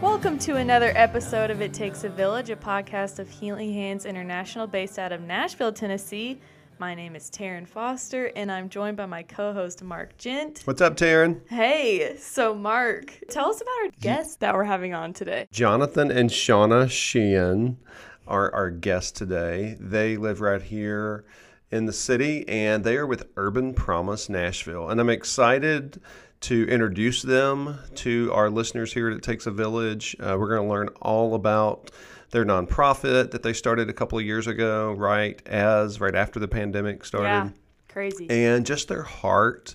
Welcome to another episode of It Takes a Village, a podcast of Healing Hands International based out of Nashville, Tennessee. My name is Taryn Foster, and I'm joined by my co host, Mark Gent. What's up, Taryn? Hey, so Mark, tell us about our guests that we're having on today. Jonathan and Shauna Sheehan are our guests today. They live right here in the city and they are with Urban Promise Nashville. And I'm excited to introduce them to our listeners here at It Takes a Village. Uh, we're going to learn all about their nonprofit that they started a couple of years ago, right as right after the pandemic started. Yeah, crazy. and just their heart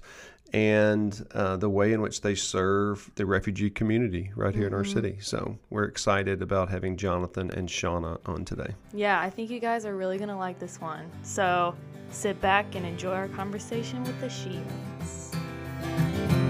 and uh, the way in which they serve the refugee community right here in our city. So we're excited about having Jonathan and Shauna on today. yeah, I think you guys are really going to like this one. So sit back and enjoy our conversation with the Sheehans.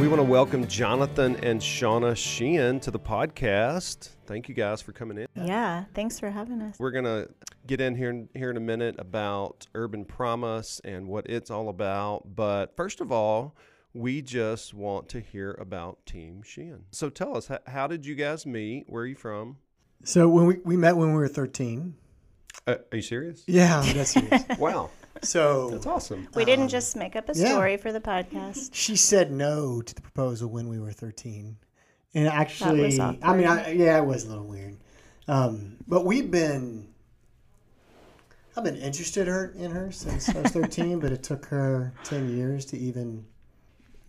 We want to welcome Jonathan and Shauna Sheehan to the podcast. Thank you guys for coming in. Yeah, thanks for having us. We're gonna get in here here in a minute about Urban Promise and what it's all about. But first of all, we just want to hear about Team Sheehan. So tell us, how, how did you guys meet? Where are you from? So when we, we met when we were 13. Uh, are you serious? Yeah, that's serious. Wow, So that's awesome. We didn't just make up a yeah. story for the podcast. she said no to the proposal when we were 13. And actually, I mean, I, yeah, it was a little weird. Um, but we've been, I've been interested her, in her since I was 13, but it took her 10 years to even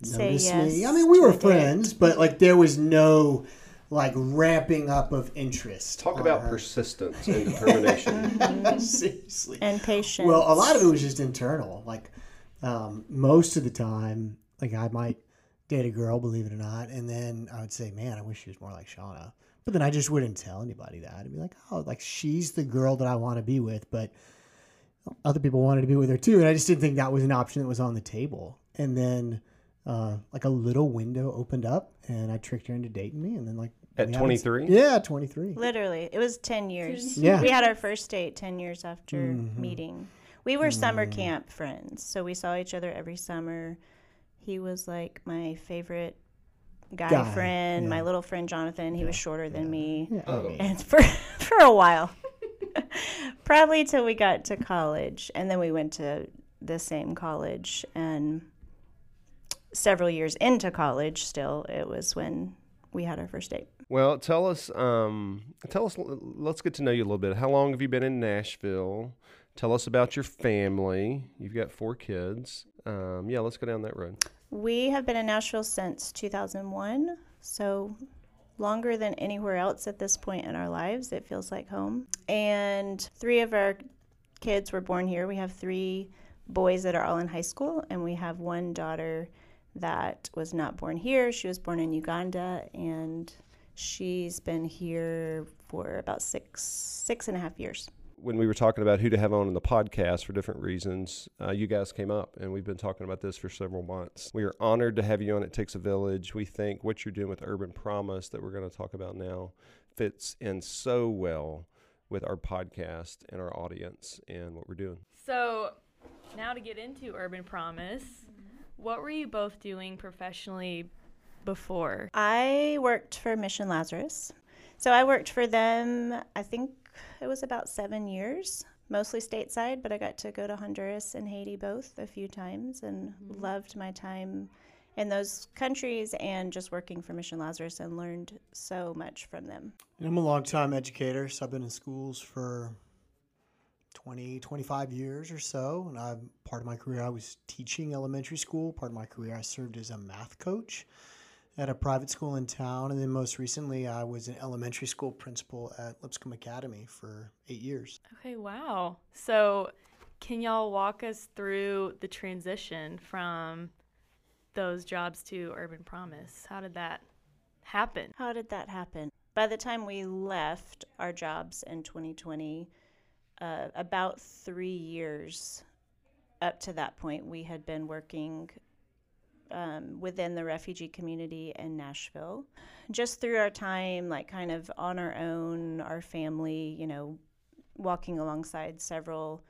Say notice yes me. I mean, we were to a date. friends, but like there was no like ramping up of interest. Talk about her. persistence and determination. Seriously. And patience. Well, a lot of it was just internal. Like um, most of the time, like I might date a girl, believe it or not, and then I would say, "Man, I wish she was more like Shauna." But then I just wouldn't tell anybody that. I'd be like, "Oh, like she's the girl that I want to be with," but other people wanted to be with her too, and I just didn't think that was an option that was on the table. And then, uh, like a little window opened up, and I tricked her into dating me, and then like At we 23? yeah, twenty three. Literally, it was 10 years. Yeah. We had our first date 10 years after Mm-hmm. meeting. We were summer Mm. camp friends, so we saw each other every summer. He was like my favorite guy, Guy, friend, my little friend Jonathan. He was shorter than me. Oh. and for for a while probably till we got to college and then we went to the same college and several years into college still it was when we had our first date well, tell us, um, tell us. Let's get to know you a little bit. How long have you been in Nashville? Tell us about your family. You've got four kids. Um, yeah, let's go down that road. we have been in nashville since 2001 so longer than anywhere else at this point in our lives it feels like home and three of our kids were born here we have three boys that are all in high school and we have one daughter that was not born here she was born in uganda and she's been here for about six six and a half years when we were talking about who to have on in the podcast for different reasons, uh, you guys came up, and we've been talking about this for several months. We are honored to have you on. It takes a village. We think what you're doing with Urban Promise that we're going to talk about now fits in so well with our podcast and our audience and what we're doing. So, now to get into Urban Promise, what were you both doing professionally before? I worked for Mission Lazarus. So I worked for them, I think it was about seven years, mostly stateside, but I got to go to Honduras and Haiti both a few times and mm-hmm. loved my time in those countries and just working for Mission Lazarus and learned so much from them. And I'm a long-time educator, so I've been in schools for 20, 25 years or so. And I'm part of my career, I was teaching elementary school. Part of my career, I served as a math coach at a private school in town. And then most recently, I was an elementary school principal at Lipscomb Academy for eight years. Okay, wow. So, can y'all walk us through the transition from those jobs to Urban Promise? How did that happen? How did that happen? By the time we left our jobs in 2020, uh, about three years up to that point, we had been working um, within the refugee community in Nashville. Just through our time, like kind of on our own, our family, you know, walking alongside several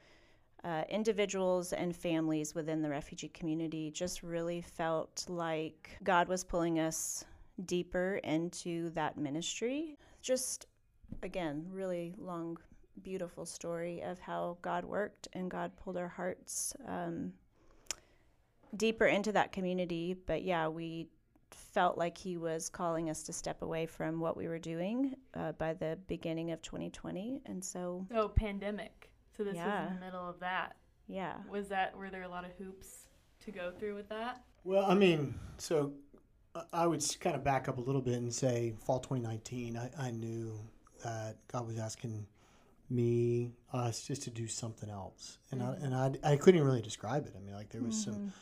uh, individuals and families within the refugee community, just really felt like God was pulling us deeper into that ministry. Just, again, really long, beautiful story of how God worked and God pulled our hearts um, deeper into that community. But yeah, we felt like He was calling us to step away from what we were doing uh, by the beginning of 2020. And so, oh, pandemic. So this was in the middle of that. yeah. Was that were there a lot of hoops to go through with that? Well, I mean, so I- I would kind of back up a little bit and say fall 2019, I, I knew that God was asking me, us, just to do something else. And, I, and I, I couldn't really describe it. I mean, like there was some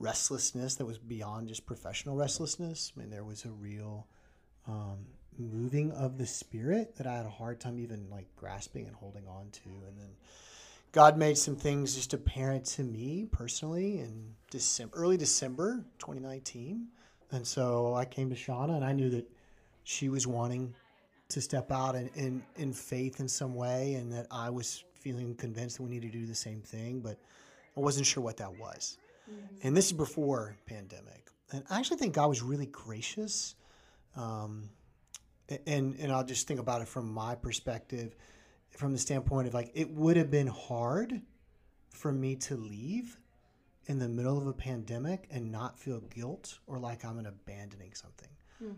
restlessness that was beyond just professional restlessness. I mean, there was a real um, moving of the spirit that I had a hard time even like grasping and holding on to. And then God made some things just apparent to me personally in December, early December 2019. And so I came to Shauna and I knew that she was wanting to step out in, in, in faith in some way and that I was feeling convinced that we needed to do the same thing, but I wasn't sure what that was. And this is before pandemic. And I actually think God was really gracious. Um, and, and I'll just think about it from my perspective from the standpoint of like it would have been hard for me to leave in the middle of a pandemic and not feel guilt or like I'm abandoning something.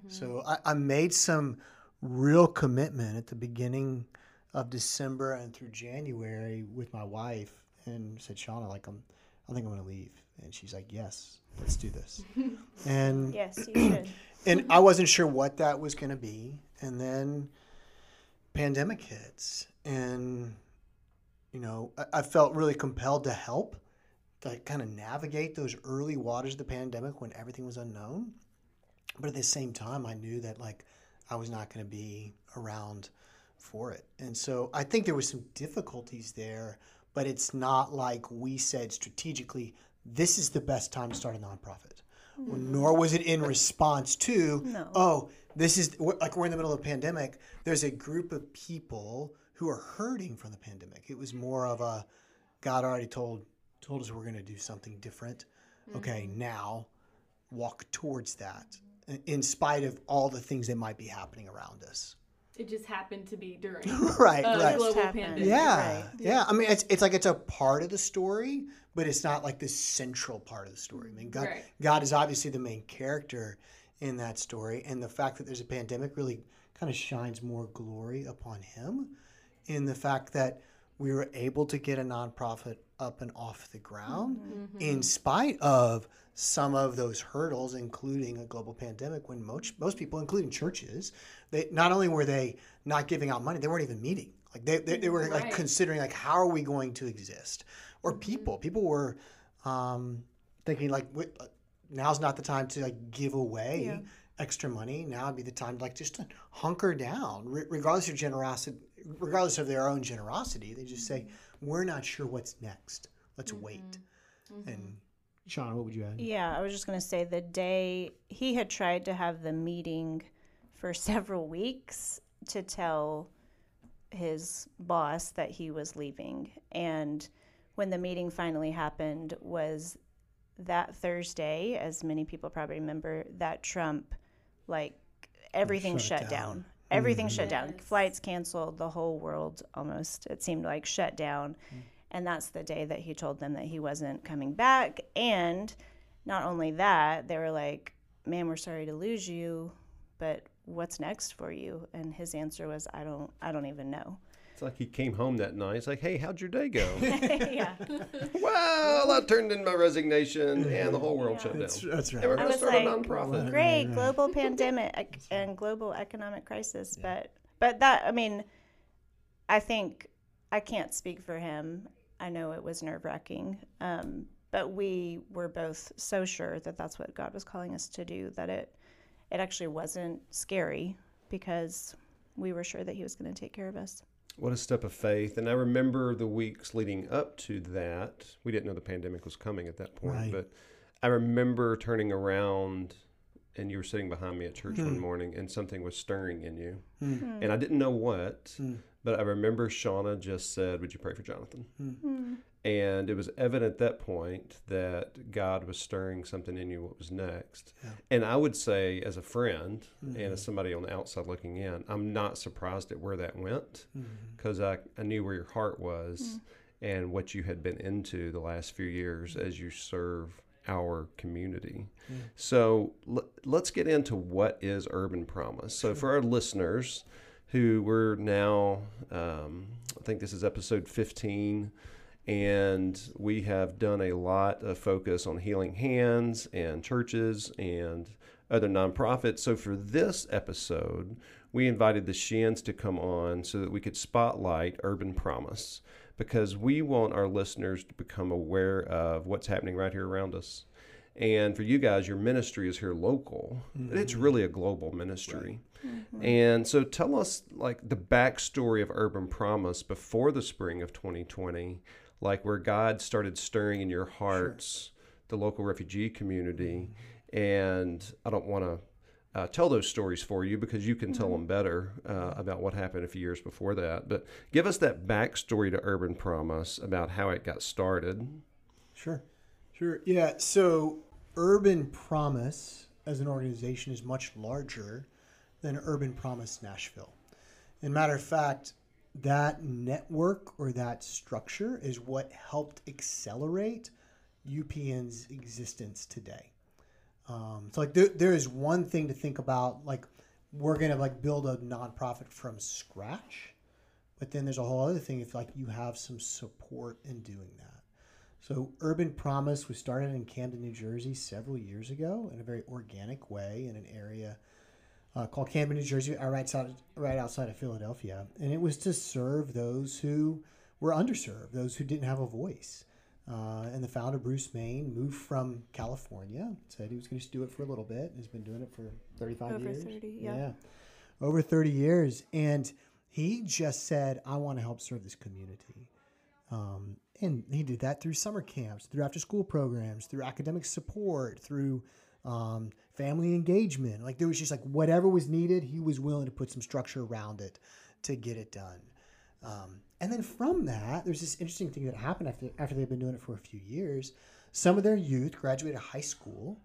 So I, I made some real commitment at the beginning of December and through January with my wife and said, Shauna, like I'm I think I'm gonna leave. And she's like, Yes, let's do this. and Yes, you should. and I wasn't sure what that was going to be. And then pandemic hits, and you know, I, I felt really compelled to help, to kind of navigate those early waters of the pandemic when everything was unknown. But at the same time, I knew that like I was not going to be around for it, and so I think there was some difficulties there. But it's not like we said strategically, this is the best time to start a nonprofit. Hmm. Nor was it in response to No. oh this is like we're in the middle of a pandemic. There's a group of people who are hurting from the pandemic. It was more of a god already told told us we're going to do something different. Hmm. Okay now walk towards that in spite of all the things that might be happening around us It just happened to be during right a right global pandemic. yeah, Right. yeah. I mean, it's it's like it's a part of the story, but it's not like the central part of the story. I mean, God, Right. God is obviously the main character in that story, and the fact that there's a pandemic really kind of shines more glory upon him, in the fact that we were able to get a nonprofit up and off the ground, mm-hmm. in spite of some of those hurdles, including a global pandemic, when most most people, including churches, they not only were they not giving out money, they weren't even meeting. Like they, they, they were like considering like how are we going to exist? Or people, people were um, thinking like uh, now's not the time to like give away extra money. Now would be the time like just to hunker down, re- regardless of generosity, regardless of their own generosity. They just say we're not sure what's next. Let's wait. And Sean, what would you add? Yeah, I was just going to say the day he had tried to have the meeting for several weeks to tell his boss that he was leaving. And when the meeting finally happened was that Thursday, as many people probably remember, that Trump like everything Shut shut, it down. down. Mm-hmm. Everything shut down. Yes. Flights canceled, the whole world almost it seemed like shut down. Mm. And that's the day that he told them that he wasn't coming back and not only that, they were like, "Man, we're sorry to lose you, but what's next for you?" And his answer was, "I don't, I don't even know." It's like he came home that night. It's like, hey, how'd your day go? yeah, well, I turned in my resignation, and the whole world shut down. That's, that's right. And we're going to was start a nonprofit. great global pandemic and global economic crisis, but but that I mean, I think I can't speak for him. I know it was nerve wracking, um, but we were both so sure that that's what God was calling us to do. That it it actually wasn't scary because we were sure that He was going to take care of us. What a step of faith. And I remember the weeks leading up to that. We didn't know the pandemic was coming at that point, Right. but I remember turning around and you were sitting behind me at church one mm-hmm. morning and something was stirring in you. Mm. Hmm. And I didn't know what, mm. But I remember Shauna just said, Would you pray for Jonathan? Hmm. Hmm. And it was evident at that point that God was stirring something in you, what was next. And I would say, as a friend and hmm. as somebody on the outside looking in, I'm not surprised at where that went because I, I knew where your heart was and what you had been into the last few years as you serve our community. So l- let's get into what is Urban Promise. So, for our listeners who we're now, um, I think this is episode 15 and we have done a lot of focus on healing hands and churches and other nonprofits. So for this episode, we invited the Sheehans to come on so that we could spotlight Urban Promise because we want our listeners to become aware of what's happening right here around us. And for you guys, your ministry is here local, but it's really a global ministry. And so tell us like the backstory of Urban Promise before the spring of 2020, like where God started stirring in your hearts the local refugee community. And I don't want to uh, tell those stories for you because you can tell them better uh, about what happened a few years before that. But give us that backstory to Urban Promise about how it got started. Sure. Sure. Yeah. So Urban Promise as an organization is much larger than Urban Promise Nashville. And matter of fact, that network or that structure is what helped accelerate UPN's existence today. Um, so like there, there is one thing to think about, like we're gonna like build a nonprofit from scratch, but then there's a whole other thing if like you have some support in doing that. So Urban Promise was started in Camden, New Jersey several years ago in a very organic way in an area uh, called Camden, New Jersey, uh, right outside, right outside of Philadelphia. And it was to serve those who were underserved, those who didn't have a voice. Uh, and the founder, Bruce Main, moved from California, said he was going to do it for a little bit, and has been doing it for 35 Over years. 30, yeah. Over 30 years. And he just said, I want to help serve this community. Um, and he did that through summer camps, through after school programs, through academic support, through um, family engagement. Like there was just like whatever was needed, he was willing to put some structure around it to get it done. Um, and then from that, there's this interesting thing that happened after after they've been doing it for a few years. Some of their youth graduated high school,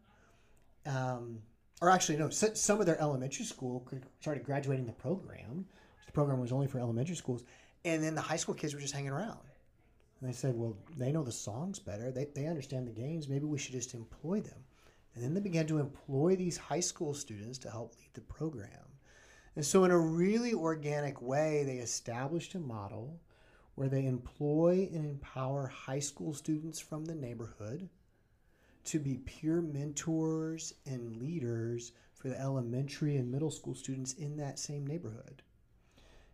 um, or actually no, some of their elementary school started graduating the program. The program was only for elementary schools, and then the high school kids were just hanging around. And they said, well, they know the songs better. They, they understand the games. Maybe we should just employ them. And then they began to employ these high school students to help lead the program. And so, in a really organic way, they established a model where they employ and empower high school students from the neighborhood to be peer mentors and leaders for the elementary and middle school students in that same neighborhood.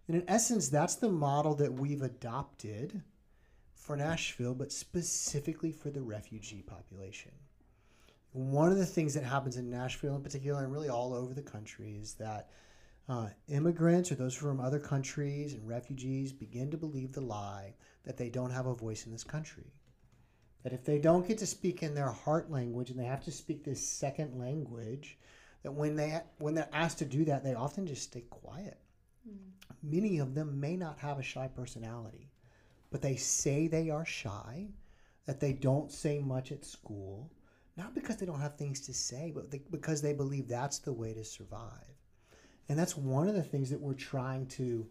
And in essence, that's the model that we've adopted for Nashville, but specifically for the refugee population. One of the things that happens in Nashville in particular, and really all over the country, is that uh, immigrants or those from other countries and refugees begin to believe the lie that they don't have a voice in this country. That if they don't get to speak in their heart language and they have to speak this second language, that when they when they're asked to do that, they often just stay quiet. Many of them may not have a shy personality, but they say they are shy, that they don't say much at school, not because they don't have things to say, but they, because they believe that's the way to survive. And that's one of the things that we're trying to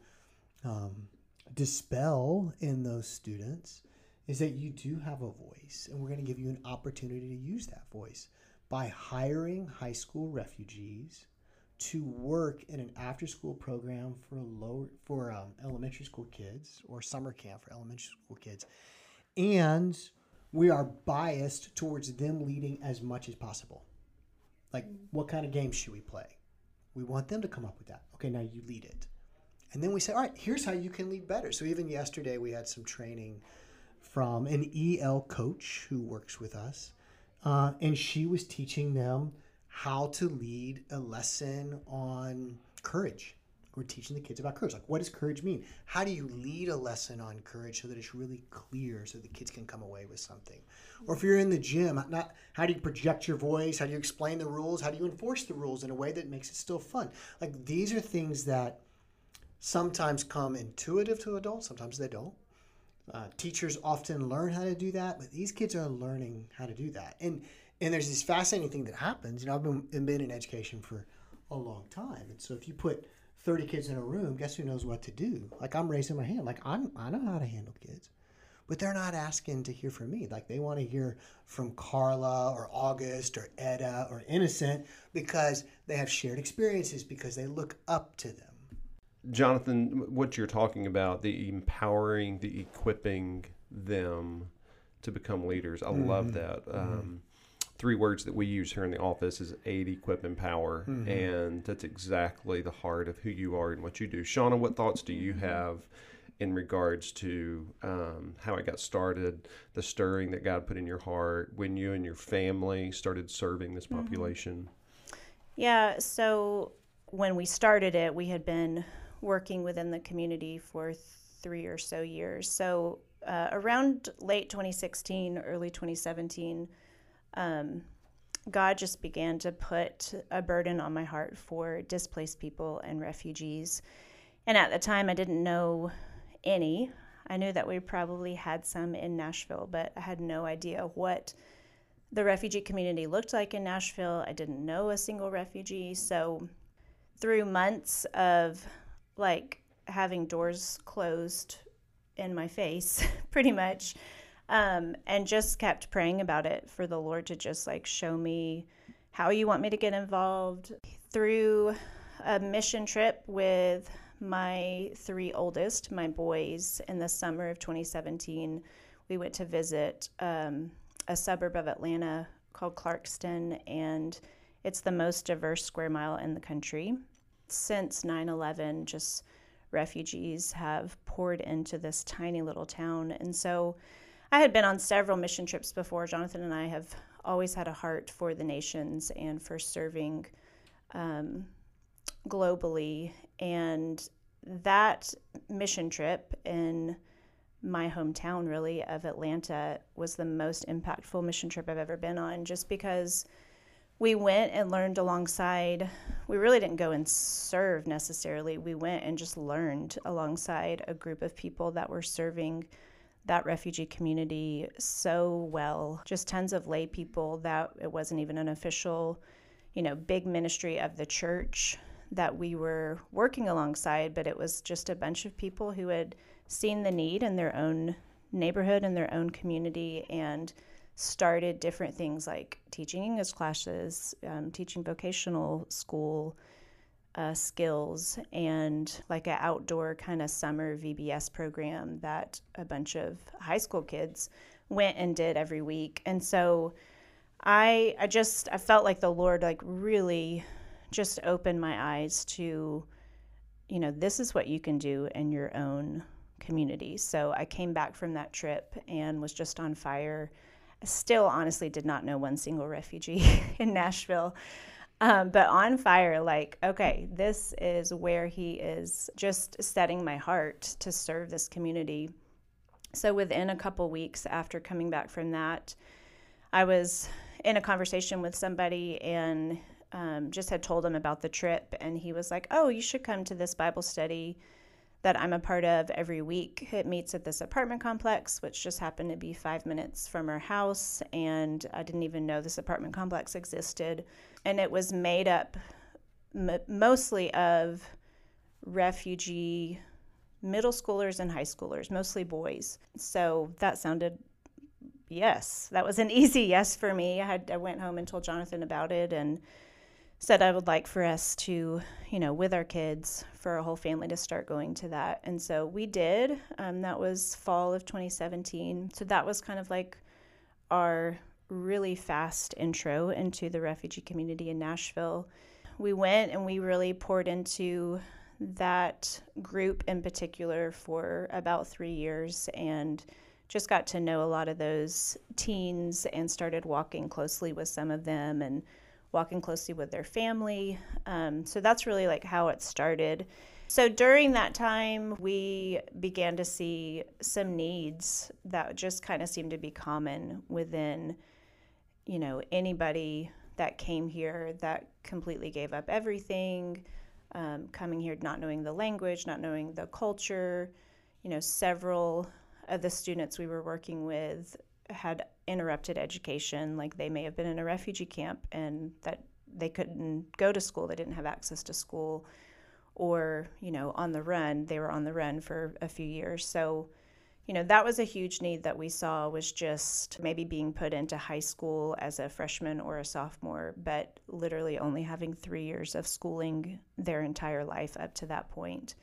um, dispel in those students is that you do have a voice, and we're going to give you an opportunity to use that voice by hiring high school refugees to work in an after-school program for lower for um, elementary school kids or summer camp for elementary school kids, and we are biased towards them leading as much as possible. Like, what kind of games should we play? We want them to come up with that. Okay, now you lead it. And then we say, all right, here's how you can lead better. So even yesterday, we had some training from an EL coach who works with us. Uh, and she was teaching them how to lead a lesson on courage, we're teaching the kids about courage. Like, what does courage mean? How do you lead a lesson on courage so that it's really clear so the kids can come away with something? Or if you're in the gym, not how do you project your voice? How do you explain the rules? How do you enforce the rules in a way that makes it still fun? Like, these are things that sometimes come intuitive to adults, sometimes they don't. Uh, teachers often learn how to do that, but these kids are learning how to do that. And and there's this fascinating thing that happens. You know, I've been, been in education for a long time, and so if you put 30 kids in a room, guess who knows what to do? Like I'm raising my hand, like I'm I know how to handle kids, but they're not asking to hear from me. Like they want to hear from Carla or August or Etta or Innocent because they have shared experiences because they look up to them. Jonathan, what you're talking about, the empowering, the equipping them to become leaders. I mm-hmm. love that. Mm-hmm. Three words that we use here in the office is aid, equip, and empower. Mm-hmm. And that's exactly the heart of who you are and what you do. Shauna, what thoughts do you have in regards to um, how it got started, the stirring that God put in your heart when you and your family started serving this mm-hmm. population? Yeah, so when we started it, we had been working within the community for three or so years. So uh, around late 2016, early 2017, um, God just began to put a burden on my heart for displaced people and refugees. And at the time, I didn't know any. I knew that we probably had some in Nashville, but I had no idea what the refugee community looked like in Nashville. I didn't know a single refugee. So, through months of like having doors closed in my face, pretty much. Um, and just kept praying about it for the Lord to just like show me how you want me to get involved. Through a mission trip with my three oldest, my boys, in the summer of 2017, we went to visit um, a suburb of Atlanta called Clarkston, and it's the most diverse square mile in the country since 9 11, just refugees have poured into this tiny little town. And so I had been on several mission trips before. Jonathan and I have always had a heart for the nations and for serving um, globally. And that mission trip in my hometown, really, of Atlanta, was the most impactful mission trip I've ever been on, just because we went and learned alongside we really didn't go and serve necessarily we went and just learned alongside a group of people that were serving that refugee community so well. Just tons of lay people that it wasn't even an official you know big ministry of the church that we were working alongside but it was just a bunch of people who had seen the need in their own neighborhood and their own community and started different things like teaching English classes, um, teaching vocational school uh, skills, and like an outdoor kind of summer VBS program that a bunch of high school kids went and did every week. And so I, I just I felt like the Lord like really just opened my eyes to, you know, this is what you can do in your own community. So I came back from that trip and was just on fire I still honestly did not know one single refugee in Nashville. Um, but on fire, like, okay, this is where he is just setting my heart to serve this community. So within a couple weeks after coming back from that, I was in a conversation with somebody and um, just had told him about the trip. And he was like, oh, you should come to this Bible study that I'm a part of every week. It meets at this apartment complex, which just happened to be five minutes from our house, and I didn't even know this apartment complex existed. And it was made up m- mostly of refugee middle schoolers and high schoolers, mostly boys. So that sounded yes, that was an easy yes for me. I had I went home and told Jonathan about it and said I would like for us to, you know, with our kids, for a whole family to start going to that. And so we did. Um, that was fall of 2017. So that was kind of like our really fast intro into the refugee community in Nashville. We went and we really poured into that group in particular for about three years and just got to know a lot of those teens and started walking closely with some of them and walking closely with their family. Um, so that's really like how it started. So during that time, we began to see some needs that just kind of seemed to be common within, you know, anybody that came here that completely gave up everything, um, coming here not knowing the language, not knowing the culture. You know, several of the students we were working with had interrupted education, like they may have been in a refugee camp and that they couldn't go to school, they didn't have access to school or you know on the run they were on the run for a few years. So you know that was a huge need that we saw was just maybe being put into high school as a freshman or a sophomore but literally only having 3 years of schooling their entire life up to that point.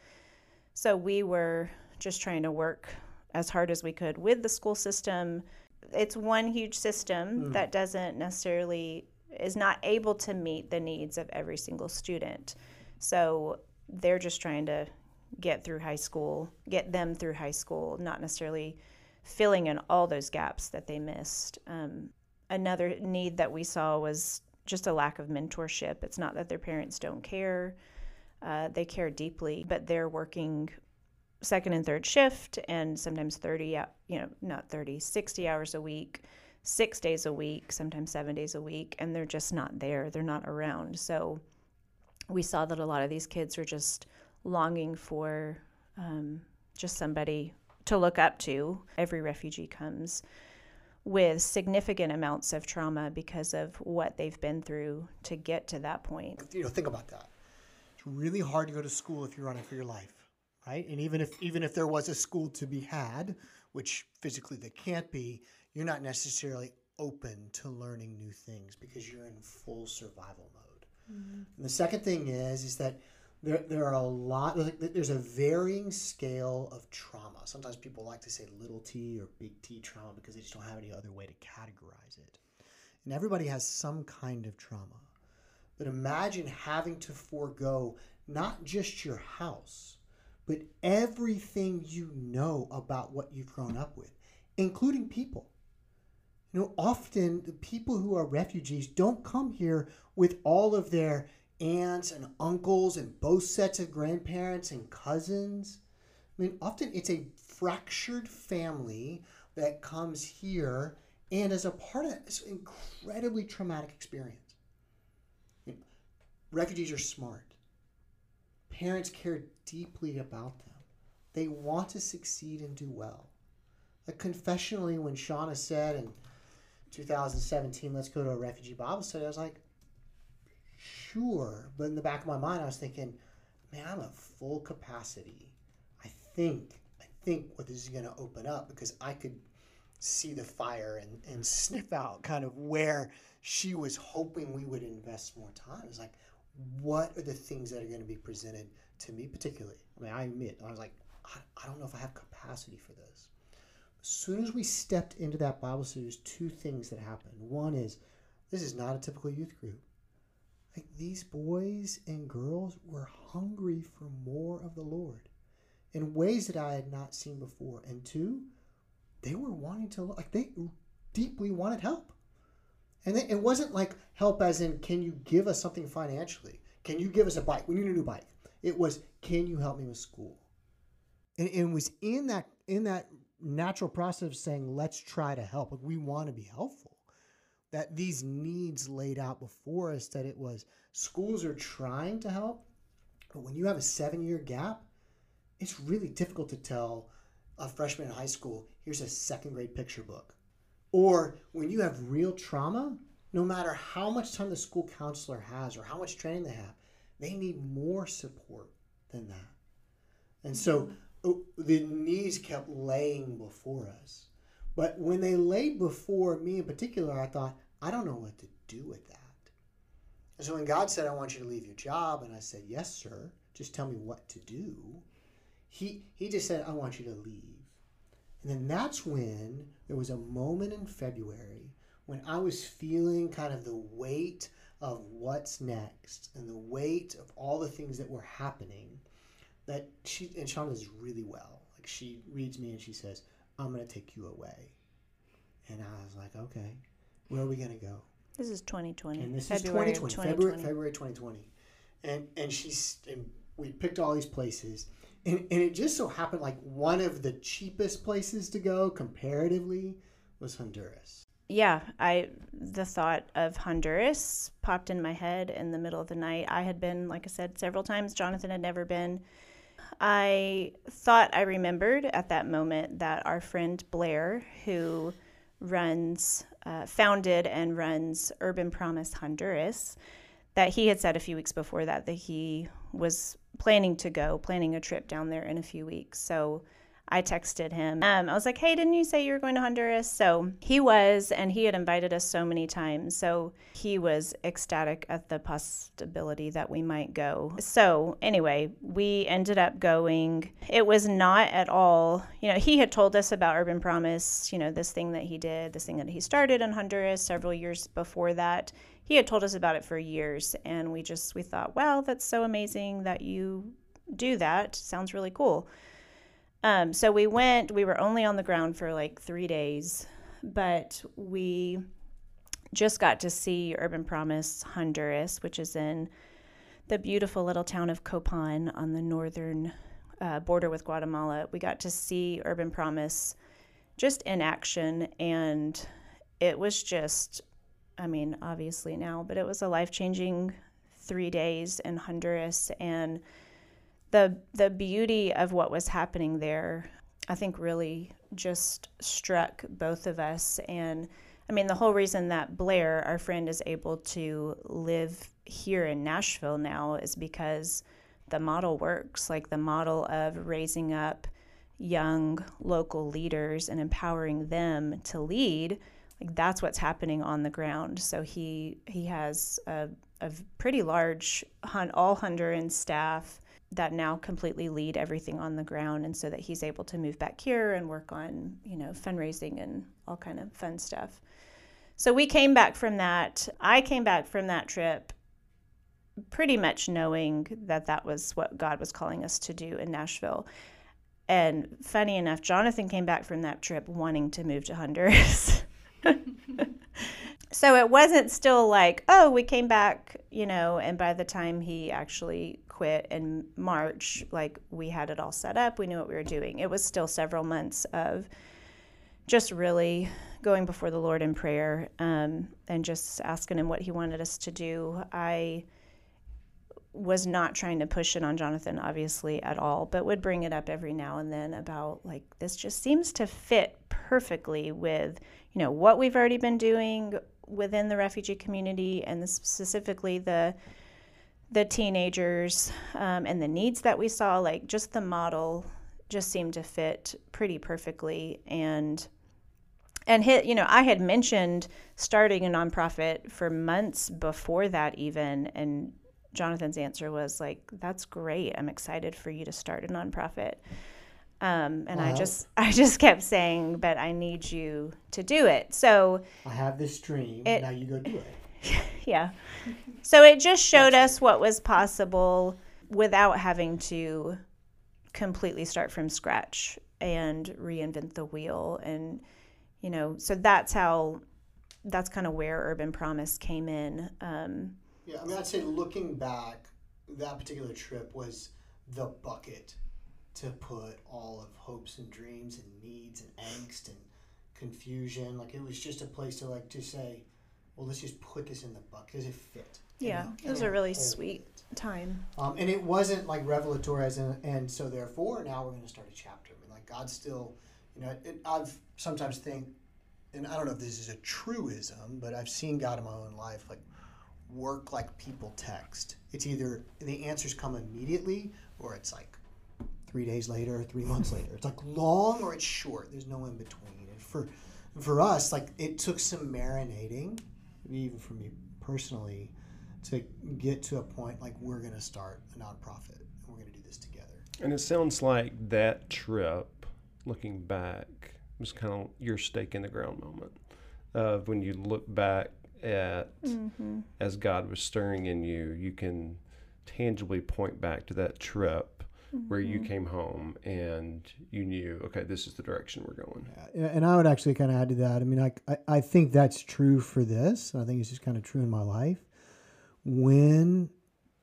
So we were just trying to work as hard as we could with the school system it's one huge system that doesn't necessarily is not able to meet the needs of every single student so they're just trying to get through high school, get them through high school, not necessarily filling in all those gaps that they missed. Um, another need that we saw was just a lack of mentorship. It's not that their parents don't care, uh, they care deeply, but they're working second and third shift and sometimes 30 you know, not 30, 60 hours a week, six days a week, sometimes seven days a week, and they're just not there. They're not around. So, we saw that a lot of these kids are just longing for um, just somebody to look up to. Every refugee comes with significant amounts of trauma because of what they've been through to get to that point. you know think about that it's really hard to go to school if you're running for your life right? And even if even if there was a school to be had which physically there can't be you're not necessarily open to learning new things because you're in full survival mode. Mm-hmm. And the second thing is is that there, there are a lot there's a varying scale of trauma. Sometimes people like to say little t or big t trauma because they just don't have any other way to categorize it. And everybody has some kind of trauma. But imagine having to forego not just your house, but everything you know about what you've grown up with, including people. You know, often the people who are refugees don't come here with all of their aunts and uncles and both sets of grandparents and cousins. I mean, often it's a fractured family that comes here and as a part of this incredibly traumatic experience. Refugees are smart. Parents care deeply about them. They want to succeed and do well. Like confessionally, when Shauna said in 2017, let's go to a refugee Bible study, I was like, sure. But in the back of my mind, I was thinking, man, I'm at full capacity. I think, I think what this is going to open up because I could see the fire and, and sniff out kind of where she was hoping we would invest more time. It's like, what are the things that are going to be presented to me particularly? I mean, I admit, I was like, I, I don't know if I have capacity for this. As soon as we stepped into that Bible there's two things that happened. One is, this is not a typical youth group. Like these boys and girls were hungry for more of the Lord in ways that I had not seen before. And two, they were wanting to, like, they deeply wanted help. And it it wasn't like help as in, can you give us something financially? Can you give us a bike? We need a new bike. It was, can you help me with school? And, and it was in that in that natural process of saying, let's try to help. Like we want to be helpful. That these needs laid out before us, that it was schools are trying to help, but when you have a seven year gap, it's really difficult to tell a freshman in high school, here's a second grade picture book. Or when you have real trauma, no matter how much time the school counselor has or how much training they have, they need more support than that. And so uh, the knees kept laying before us. But when they laid before me in particular, I thought, I don't know what to do with that. And so when God said, I want you to leave your job, and I said, Yes, sir, just tell me what to do, he, he just said, I want you to leave. And then that's when there was a moment in February when I was feeling kind of the weight of what's next and the weight of all the things that were happening. That she and Shauna does really well. Like she reads me and she says, I'm gonna take you away. And I was like, Okay, where are we gonna go? This is 2020. And this February is of 2020, February, February 2020. And and she's and we picked all these places, and, and it just so happened like one of the cheapest places to go comparatively was Honduras. Yeah, I the thought of Honduras popped in my head in the middle of the night. I had been, like I said, several times. Jonathan had never been. I thought I remembered at that moment that our friend Blair, who runs, uh, founded and runs Urban Promise Honduras, that he had said a few weeks before that that he was planning to go, planning a trip down there in a few weeks. So I texted him. Um, I was like, hey, didn't you say you were going to Honduras? So he was, and he had invited us so many times. So he was ecstatic at the possibility that we might go. So anyway, we ended up going. It was not at all, you know, he had told us about Urban Promise, you know, this thing that he did, this thing that he started in Honduras several years before that. He had told us about it for years, and we just, we thought, wow, that's so amazing that you do that. Sounds really cool. Um, so we went, we were only on the ground for like three days, but we just got to see Urban Promise Honduras, which is in the beautiful little town of Copan on the northern uh, border with Guatemala. We got to see Urban Promise just in action, and it was just, I mean, obviously now, but it was a life changing three days in Honduras. And the the beauty of what was happening there i think really just struck both of us. And i mean the whole reason that blair our friend is able to live here in nashville now is because the model works like the model of raising up young local leaders and empowering them to lead like that's what's happening on the ground. So he he has a, a pretty large all honduran staff that now completely lead everything on the ground and so that he's able to move back here and work on you know fundraising and all kind of fun stuff. So we came back from that. I came back from that trip pretty much knowing that that was what god was calling us to do in nashville. And funny enough jonathan came back from that trip wanting to move to honduras so it wasn't still like oh we came back you know and by the time he actually quit in march like we had it all set up we knew what we were doing. It was still several months of just really going before the lord in prayer um, and just asking him what he wanted us to do. I was not trying to push it on jonathan obviously at all but would bring it up every now and then about like this just seems to fit perfectly with you know what we've already been doing within the refugee community and specifically the the teenagers um, and the needs that we saw like just the model just seemed to fit pretty perfectly. And and hit you know i had mentioned starting a nonprofit for months before that even and jonathan's answer was like that's great. I'm excited for you to start a nonprofit um, and I just I just kept saying, but I need you to do it. So I have this dream. It- now you go do it. yeah. So it just showed us what was possible without having to completely start from scratch and reinvent the wheel and you know, so that's how that's kind of where Urban Promise came in. Um, Yeah, I mean, I'd say looking back, that particular trip was the bucket to put all of hopes and dreams and needs and angst and confusion. Like it was just a place to like to say, well, let's just put this in the bucket. Does it fit? Yeah, we- it was a really sweet it? time. Um, and it wasn't like revelatory as in, and so therefore now we're going to start a chapter. I mean, like God still, you know, it, I've sometimes think, and I don't know if this is a truism, but I've seen God in my own life like work like people text. It's either the answers come immediately or it's like three days later, three months later. It's like long or it's short. There's no in between. And for for us, like it took some marinating, even for me personally, to get to a point like we're gonna start a nonprofit and we're gonna do this together. And it sounds like that trip, looking back, was kind of your stake in the ground moment of when you look back at mm-hmm. as God was stirring in you, you can tangibly point back to that trip where you mm-hmm. came home and you knew, okay, this is the direction we're going. Yeah, and I would actually kind of add to that. I mean, I, I, I think that's true for this. I think it's just kind of true in my life. When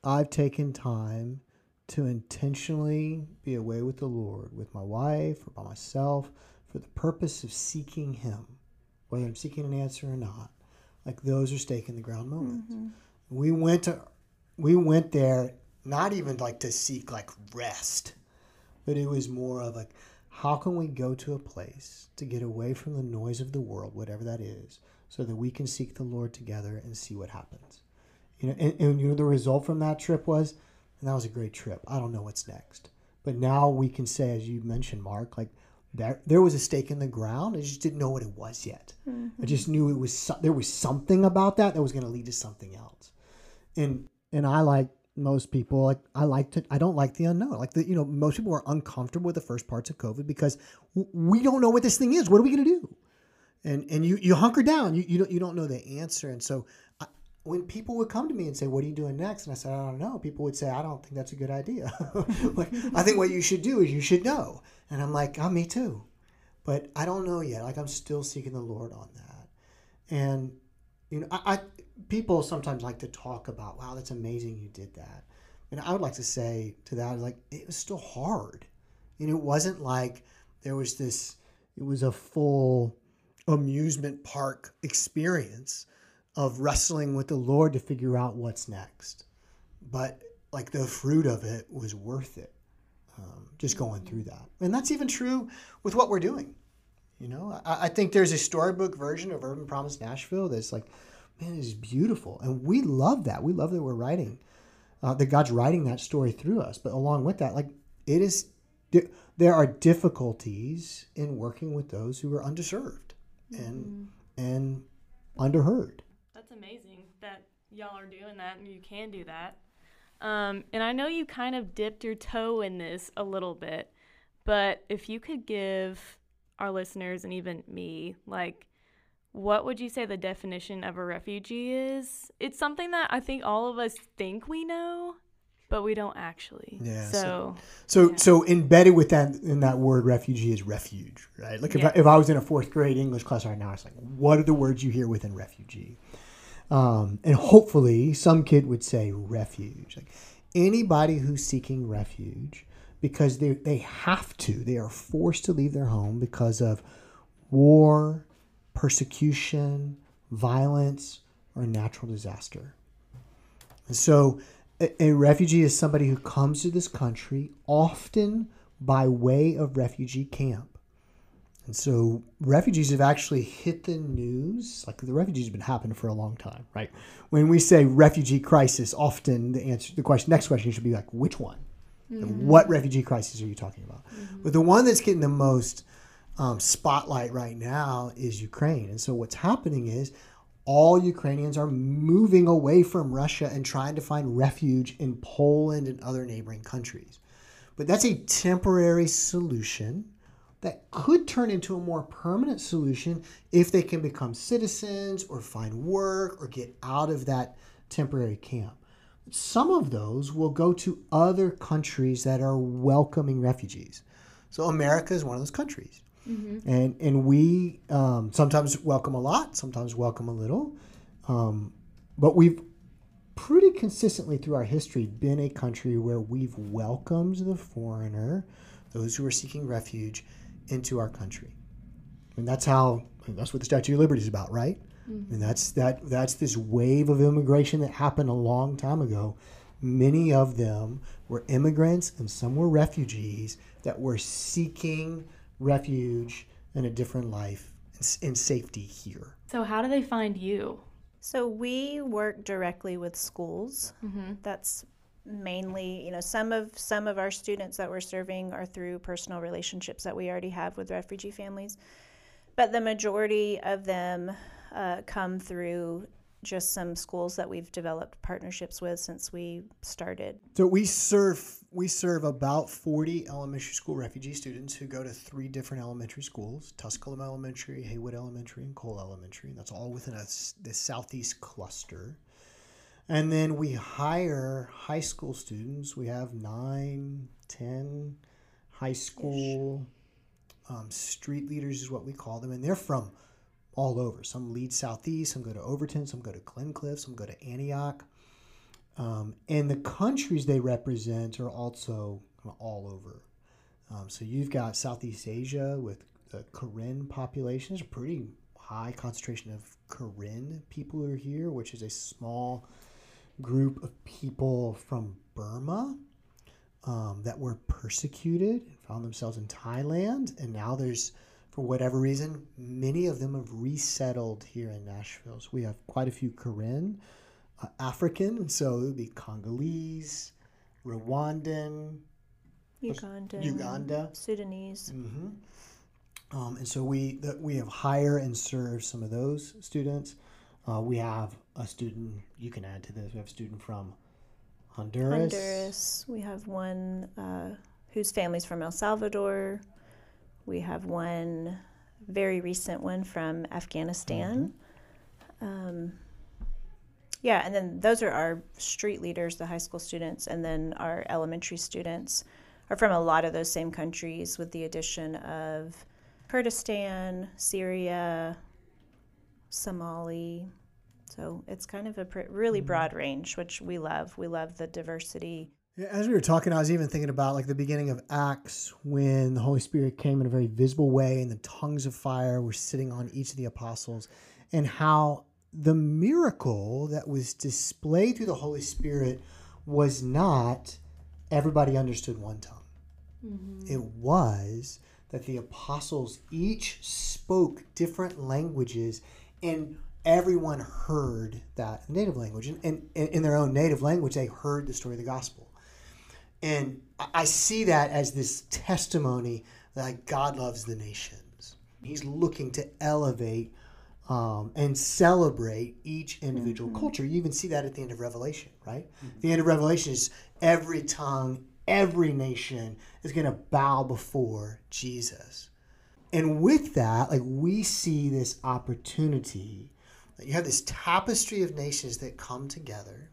I've taken time to intentionally be away with the Lord, with my wife or by myself, for the purpose of seeking Him, whether I'm seeking an answer or not. Like those are stake in the ground moments. Mm-hmm. We went to, we went there not even like to seek like rest, but it was more of like, how can we go to a place to get away from the noise of the world, whatever that is, so that we can seek the Lord together and see what happens. You know, and, and you know the result from that trip was, and that was a great trip. I don't know what's next, but now we can say, as you mentioned, Mark, like there there was a stake in the ground. I just didn't know what it was yet. I mm-hmm. just knew it was there was something about that that was going to lead to something else. And and I like most people like I like to I don't like the unknown. Like the you know most people are uncomfortable with the first parts of COVID because we don't know what this thing is. What are we going to do? And and you you hunker down. You you don't you don't know the answer. And so I, when people would come to me and say, "What are you doing next?" and I said, "I don't know," people would say, "I don't think that's a good idea." like I think what you should do is you should know. And I'm like, "Oh, me too," but I don't know yet. Like I'm still seeking the Lord on that. And you know, I, I people sometimes like to talk about, "Wow, that's amazing you did that," and I would like to say to that, like it was still hard. And it wasn't like there was this. It was a full amusement park experience of wrestling with the Lord to figure out what's next. But like the fruit of it was worth it. Um, just going through that, and that's even true with what we're doing. You know, I, I think there's a storybook version of Urban Promise Nashville that's like, man, it's beautiful, and we love that. We love that we're writing, uh, that God's writing that story through us. But along with that, like it is, there- there are difficulties in working with those who are underserved and and underheard. That's amazing that y'all are doing that and you can do that. Um, and I know you kind of dipped your toe in this a little bit, but if you could give our listeners and even me, like, what would you say the definition of a refugee is? It's something that I think all of us think we know, but we don't actually. Yeah, So, so- So so embedded with that in that word refugee is refuge, right? Like if, I, if I was in a fourth grade English class right now, it's like, what are the words you hear within refugee? Um, and hopefully some kid would say refuge. Like anybody who's seeking refuge because they they have to, they are forced to leave their home because of war, persecution, violence, or natural disaster. And so a, a refugee is somebody who comes to this country often by way of refugee camp. And so refugees have actually hit the news. Like the refugees have been happening for a long time, right? When we say refugee crisis, often the answer, the question, next question should be like, which one? And what refugee crisis are you talking about? But the one that's getting the most um, spotlight right now is Ukraine. And so what's happening is all Ukrainians are moving away from Russia and trying to find refuge in Poland and other neighboring countries. But that's a temporary solution that could turn into a more permanent solution if they can become citizens or find work or get out of that temporary camp. Some of those will go to other countries that are welcoming refugees. So America is one of those countries. And, and we um, sometimes welcome a lot, sometimes welcome a little. Um, but we've pretty consistently through our history been a country where we've welcomed the foreigner, those who are seeking refuge, into our country. And that's how that's what the Statue of Liberty is about, right? Mm-hmm. And that's that that's this wave of immigration that happened a long time ago. Many of them were immigrants and some were refugees that were seeking refuge and a different life and and safety here. so how do they find you? So we work directly with schools. Mm-hmm. That's mainly, you know, some of some of our students that we're serving are through personal relationships that we already have with refugee families, but the majority of them uh, come through just some schools that we've developed partnerships with since we started. So we serve we serve about 40 elementary school refugee students who go to three different elementary schools: Tusculum Elementary, Haywood Elementary, and Cole Elementary. And that's all within a, the southeast cluster. And then we hire high school students. We have nine, ten high school um, street leaders is what we call them, and they're from all over. Some lead southeast, some go to Overton, some go to Glencliff, some go to Antioch. Um, and the countries they represent are also all over. Um, so you've got Southeast Asia with the Karen population. There's a pretty high concentration of Karen people who are here, which is a small group of people from Burma um, that were persecuted and found themselves in Thailand. And now there's, for whatever reason, many of them have resettled here in Nashville. So we have quite a few Karen, uh, African, so it would be Congolese, Rwandan, Uganda, Uganda. Sudanese. hmm Um, and so we that we have hire and serve some of those students. Uh, we have a student. You can add to this. We have a student from Honduras. Honduras. We have one uh, whose family's from El Salvador. We have one very recent one from Afghanistan. Um, yeah, and then those are our street leaders, the high school students, and then our elementary students are from a lot of those same countries, with the addition of Kurdistan, Syria, Somali. So it's kind of a pr- really broad range, which we love. We love the diversity. Yeah, As we were talking, I was even thinking about like the beginning of Acts when the Holy Spirit came in a very visible way and the tongues of fire were sitting on each of the apostles, and how the miracle that was displayed through the Holy Spirit was not everybody understood one tongue. Mm-hmm. It was that the apostles each spoke different languages and everyone heard that native language. And in their own native language, they heard the story of the gospel. And I- see that as this testimony that God loves the nations. He's looking to elevate um, and celebrate each individual culture. You even see that at the end of Revelation, right? The end of Revelation is every tongue, every nation is going to bow before Jesus. And with that, like we see this opportunity that you have this tapestry of nations that come together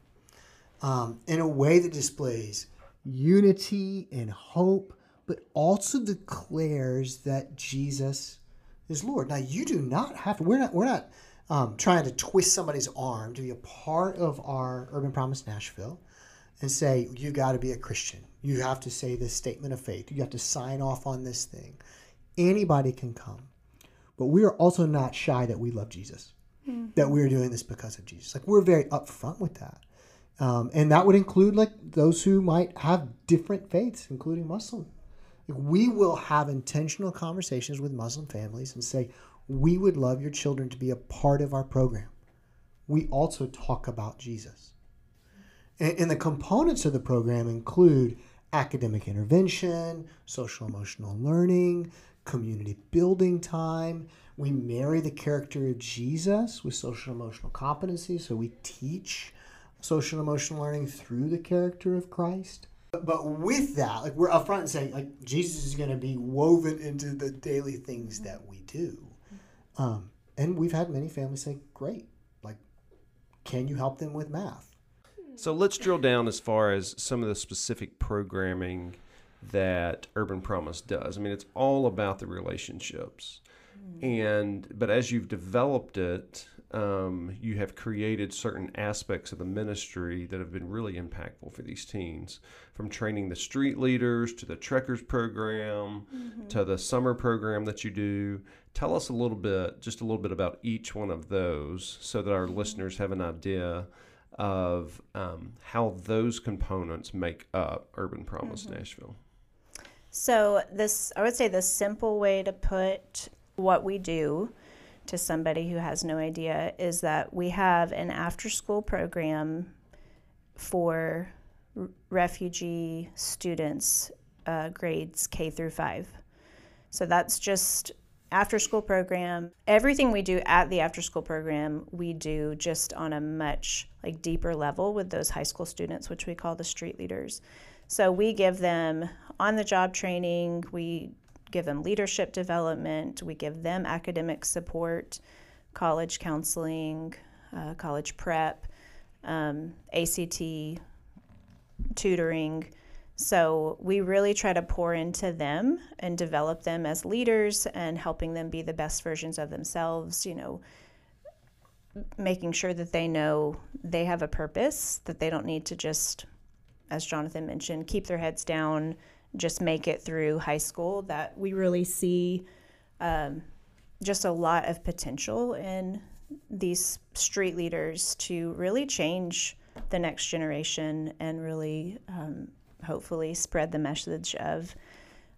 um, in a way that displays unity and hope, but also declares that Jesus is Lord. Now you do not have to. We're not. We're not um, trying to twist somebody's arm to be a part of our Urban Promise Nashville and say you got to be a Christian. You have to say this statement of faith. You have to sign off on this thing. Anybody can come, but we are also not shy that we love Jesus. That we're doing this because of Jesus. Like we're very upfront with that. Um, and that would include like those who might have different faiths, including Muslim. We will have intentional conversations with Muslim families and say, we would love your children to be a part of our program. We also talk about Jesus. And, and the components of the program include academic intervention, social emotional learning, community building time. We marry the character of Jesus with social emotional competency. So we teach social emotional learning through the character of Christ. But, but with that, like we're upfront and saying, like Jesus is going to be woven into the daily things that we do. Um, and we've had many families say, "Great, like, can you help them with math?" So let's drill down as far as some of the specific programming that Urban Promise does. I mean, it's all about the relationships, and but as you've developed it, um, you have created certain aspects of the ministry that have been really impactful for these teens, from training the street leaders to the Trekkers program to the summer program that you do. Tell us a little bit, just a little bit about each one of those, so that our listeners have an idea of um, how those components make up Urban Promise Nashville. So this, I would say, the simple way to put what we do to somebody who has no idea is that we have an after-school program for r- refugee students, uh, grades K through five. So that's just after school program. Everything we do at the after school program, we do just on a much like deeper level with those high school students, which we call the street leaders. So we give them on the job training, we give them leadership development, we give them academic support, college counseling, uh, college prep, um, ACT tutoring. So we really try to pour into them and develop them as leaders and helping them be the best versions of themselves. You know, making sure that they know they have a purpose, that they don't need to just, as Jonathan mentioned, keep their heads down, just make it through high school, that we really see um, just a lot of potential in these street leaders to really change the next generation and really um, hopefully spread the message of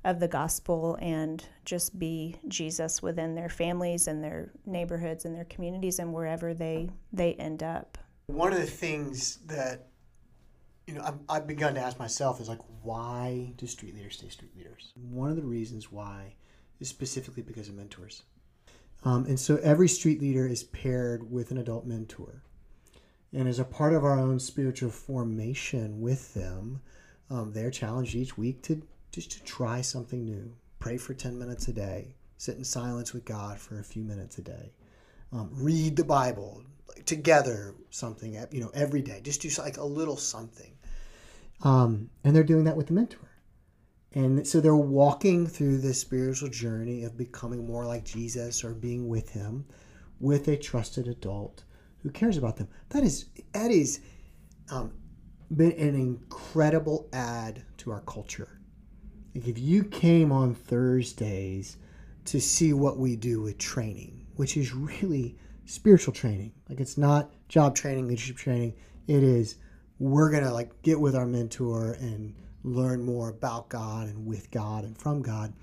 of the gospel and just be Jesus within their families and their neighborhoods and their communities and wherever they they end up. One of the things that you know I've, I've begun to ask myself is like, why do street leaders stay street leaders? One of the reasons why is specifically because of mentors. Um, and so every street leader is paired with an adult mentor. And as a part of our own spiritual formation with them, um, they're challenged each week to just to try something new. Pray for 10 minutes a day, sit in silence with God for a few minutes a day, um, read the Bible together, something, you know, every day. Just do like a little something. Um, and they're doing that with the mentor. And so they're walking through this spiritual journey of becoming more like Jesus or being with him with a trusted adult who cares about them. That is that is um, been an incredible add to our culture. Like if you came on Thursdays to see what we do with training, which is really spiritual training. Like it's not job training, leadership training. It is we're gonna like get with our mentor and learn more about God and with God and from God,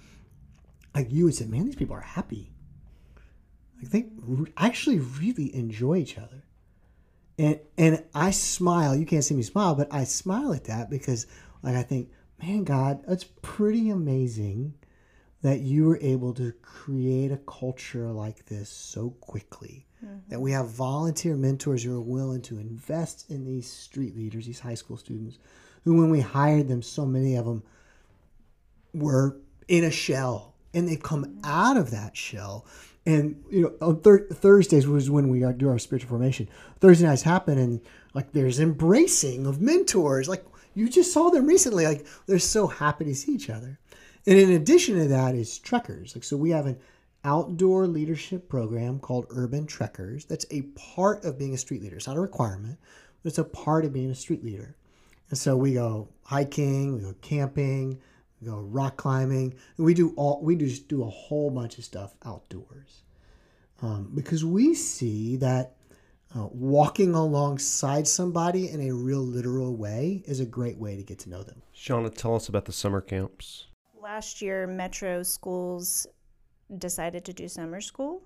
like you would say, man, these people are happy. Like they actually really enjoy each other. And and I smile. You can't see me smile, but I smile at that because like I think, man, God, that's pretty amazing that you were able to create a culture like this so quickly. Mm-hmm. That we have volunteer mentors who are willing to invest in these street leaders, these high school students, who, when we hired them, so many of them were in a shell and they've come out of that shell. And, you know, on thir- Thursdays was when we do our spiritual formation. Thursday nights happen and like there's embracing of mentors. Like you just saw them recently. Like they're so happy to see each other. And in addition to that is Trekkers. Like, so we have an outdoor leadership program called Urban Trekkers. That's a part of being a street leader. It's not a requirement, but it's a part of being a street leader. And so we go hiking, we go camping, we go rock climbing. We do all we just do a whole bunch of stuff outdoors um, because we see that uh, walking alongside somebody in a real literal way is a great way to get to know them. Shauna, tell us about the summer camps. Last year, Metro schools decided to do summer school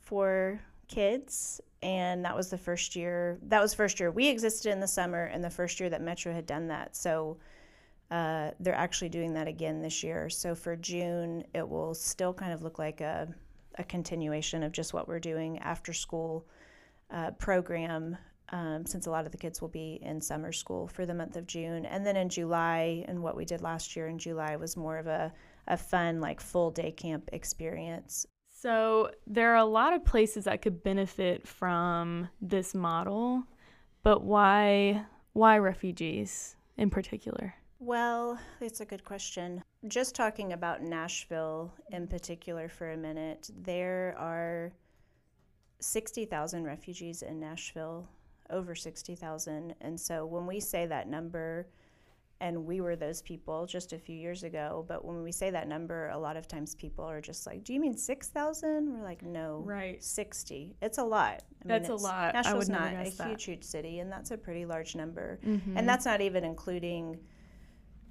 for kids and that was the first year that was first year we existed in the summer and the first year that metro had done that. So uh, they're actually doing that again this year. So for june it will still kind of look like a, a continuation of just what we're doing after school uh, program um, since a lot of the kids will be in summer school for the month of june. And then in july and what we did last year in july was more of a, a fun like full day camp experience so, there are a lot of places that could benefit from this model, but why why refugees in particular? Well, it's a good question. Just talking about Nashville in particular for a minute, there are 60,000 refugees in Nashville, over 60,000. And so when we say that number, and we were those people just a few years ago. But when we say that number, a lot of times people are just like, "Do you mean six thousand? We're like, "No, right, sixty. It's a lot. I that's mean, a lot. Nashville's not a that. huge, huge city, and that's a pretty large number. Mm-hmm. And that's not even including,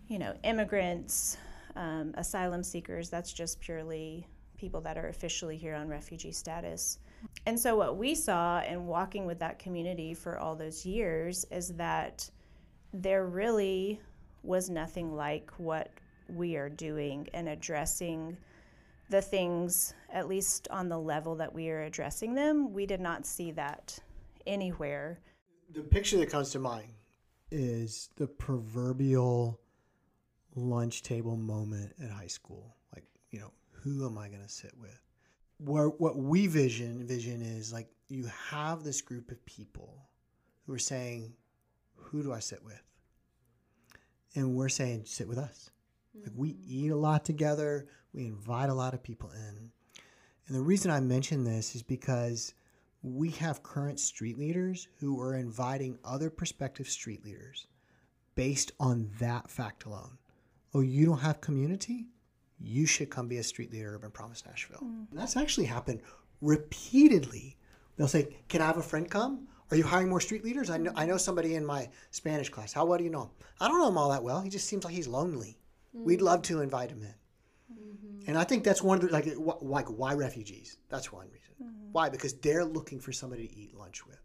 you know, immigrants, um, asylum seekers. That's just purely people that are officially here on refugee status. And so, what we saw in walking with that community for all those years is that they're really was nothing like what we are doing and addressing the things, at least on the level that we are addressing them. We did not see that anywhere. The picture that comes to mind is the proverbial lunch table moment at high school. Like, you know, who am I going to sit with? Where, what we vision vision is like you have this group of people who are saying, "Who do I sit with?" And we're saying sit with us. Mm-hmm. Like we eat a lot together, we invite a lot of people in. And the reason I mention this is because we have current street leaders who are inviting other prospective street leaders based on that fact alone. Oh, you don't have community? You should come be a street leader at Urban Promise Nashville. And that's actually happened repeatedly. They'll say, Can I have a friend come? Are you hiring more street leaders? I know, I know mm-hmm. somebody in my Spanish class. How well do you know him? I don't know him all that well. He just seems like he's lonely. Mm-hmm. We'd love to invite him in. Mm-hmm. And I think that's one of the like wh- like why refugees? That's one reason. Why? Because they're looking for somebody to eat lunch with.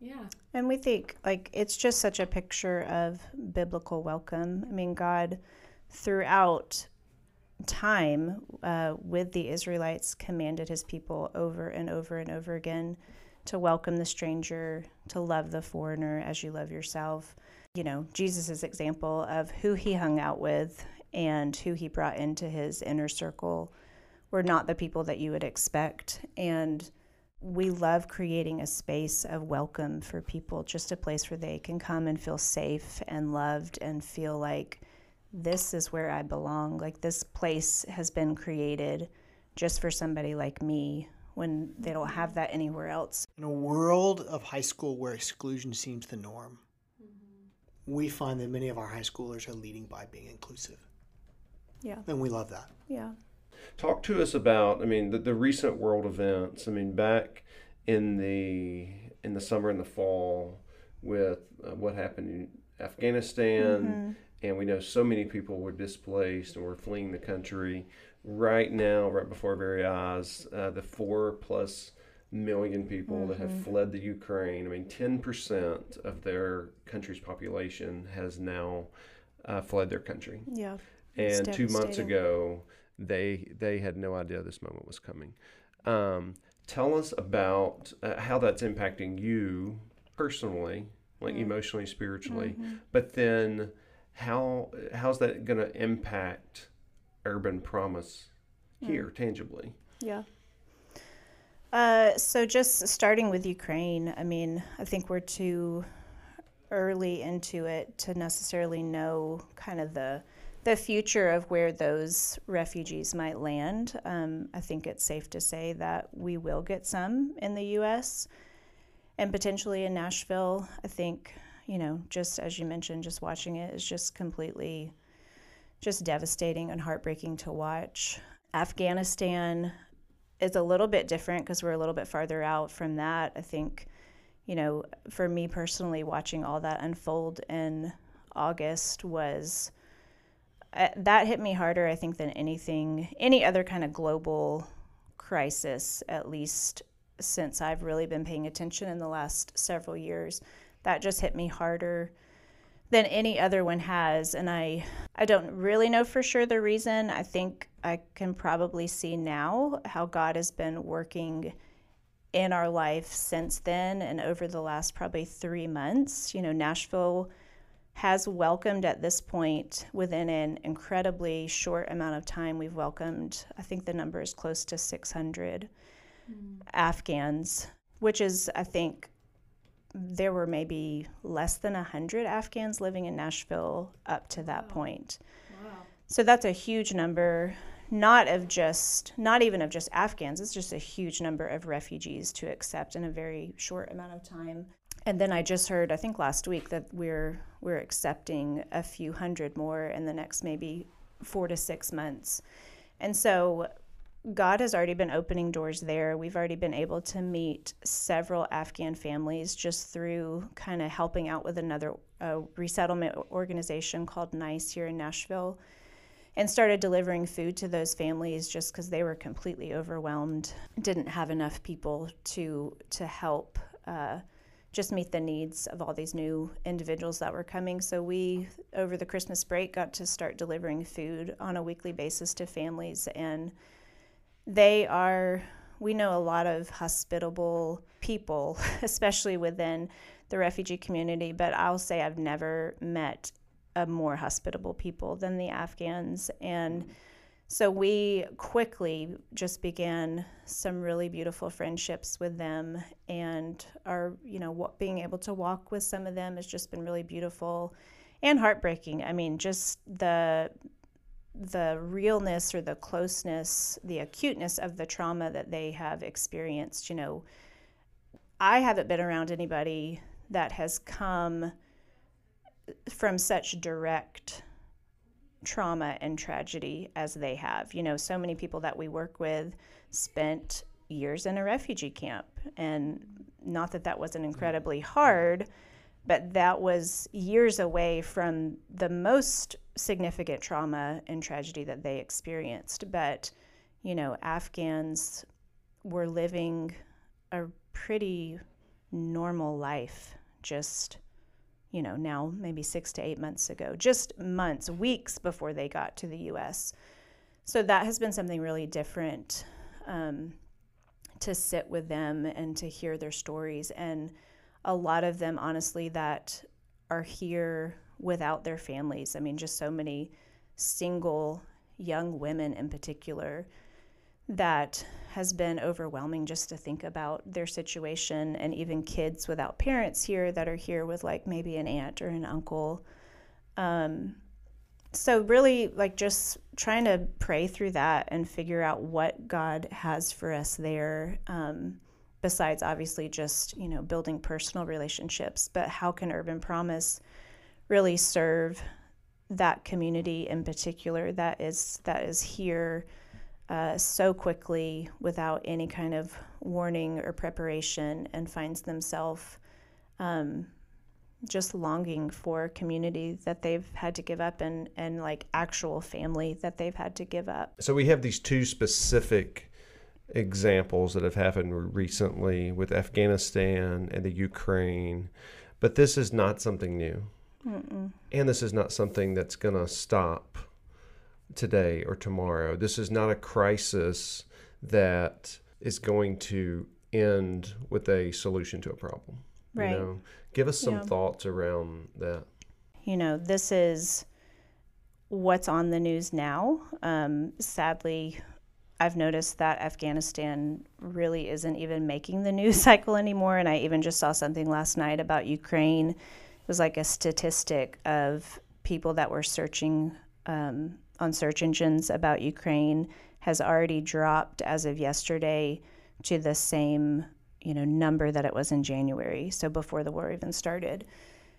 Yeah. And we think like it's just such a picture of biblical welcome. I mean, God, throughout time uh, with the Israelites, commanded his people over and over and over again to welcome the stranger, to love the foreigner as you love yourself. You know, Jesus' example of who he hung out with and who he brought into his inner circle were not the people that you would expect. And we love creating a space of welcome for people, just a place where they can come and feel safe and loved and feel like this is where I belong. Like this place has been created just for somebody like me when they don't have that anywhere else. In a world of high school where exclusion seems the norm, we find that many of our high schoolers are leading by being inclusive. Yeah. And we love that. Yeah. Talk to us about, I mean, the, the recent world events. I mean, back in the in the summer and the fall with uh, what happened in Afghanistan, and we know so many people were displaced and were fleeing the country. Right now, right before our very eyes, uh, the four plus million people that have fled the Ukraine. I mean, ten percent of their country's population has now uh, fled their country Yeah. And two months ago they they had no idea this moment was coming um, tell us about uh, how that's impacting you personally like Mm. emotionally spiritually Mm-hmm. but then how how's that going to impact urban promise Mm. here tangibly Yeah. Uh, so just starting with Ukraine, I mean, I think we're too early into it to necessarily know kind of the the future of where those refugees might land. Um, I think it's safe to say that we will get some in the U.S. and potentially in Nashville. I think you know, just as you mentioned, just watching it is just completely just devastating and heartbreaking to watch. Afghanistan is a little bit different because we're a little bit farther out from that. I think, you know, for me personally, watching all that unfold in August was uh, that hit me harder, I think, than anything, any other kind of global crisis, at least since I've really been paying attention in the last several years. That just hit me harder than any other one has and I I don't really know for sure the reason. I think I can probably see now how God has been working in our life since then and over the last probably 3 months. You know, Nashville has welcomed at this point within an incredibly short amount of time we've welcomed I think the number is close to 600 mm. Afghans, which is I think there were maybe less than 100 Afghans living in Nashville up to that point. Wow. So that's a huge number, not of just, not even of just Afghans, it's just a huge number of refugees to accept in a very short amount of time. And then I just heard, I think last week, that we're we're accepting a few hundred more in the next maybe four to six months. And so God has already been opening doors there. We've already been able to meet several Afghan families just through kind of helping out with another uh, resettlement organization called NICE here in Nashville and started delivering food to those families just because they were completely overwhelmed, didn't have enough people to, to help. Uh, just meet the needs of all these new individuals that were coming. So we, over the Christmas break, got to start delivering food on a weekly basis to families, and they are. We know a lot of hospitable people, especially within the refugee community. But I'll say I've never met a more hospitable people than the Afghans, and so we quickly just began some really beautiful friendships with them, and are you know being able to walk with some of them has just been really beautiful and heartbreaking. I mean, just the the realness or the closeness, the acuteness of the trauma that they have experienced. You know, I haven't been around anybody that has come from such direct trauma and tragedy as they have. You know, so many people that we work with spent years in a refugee camp. And not that that wasn't mm-hmm. incredibly hard, but that was years away from the most significant trauma and tragedy that they experienced. But, you know, Afghans were living a pretty normal life just you know now maybe 6 to 8 months ago just months weeks before they got to the US so that has been something really different um, to sit with them and to hear their stories and a lot of them honestly that are here without their families. I mean just so many single young women in particular that has been overwhelming just to think about their situation. And even kids without parents here that are here with like maybe an aunt or an uncle. Um, so really like just trying to pray through that and figure out what god has for us there. Um, besides obviously just you know building personal relationships but how can urban promise really serve that community in particular that is that is here uh, so quickly without any kind of warning or preparation and finds themselves um, just longing for community that they've had to give up and, and like actual family that they've had to give up. So we have these two specific examples that have happened recently with Afghanistan and the Ukraine, but this is not something new. Mm-mm. And this is not something that's going to stop today or tomorrow. This is not a crisis that is going to end with a solution to a problem. Right. You know, give us some yeah. thoughts around that. You know, this is what's on the news now. Um, sadly, I've noticed that Afghanistan really isn't even making the news cycle anymore. And I even just saw something last night about Ukraine. It was like a statistic of people that were searching um, on search engines about Ukraine has already dropped as of yesterday to the same you know number that it was in January, so before the war even started.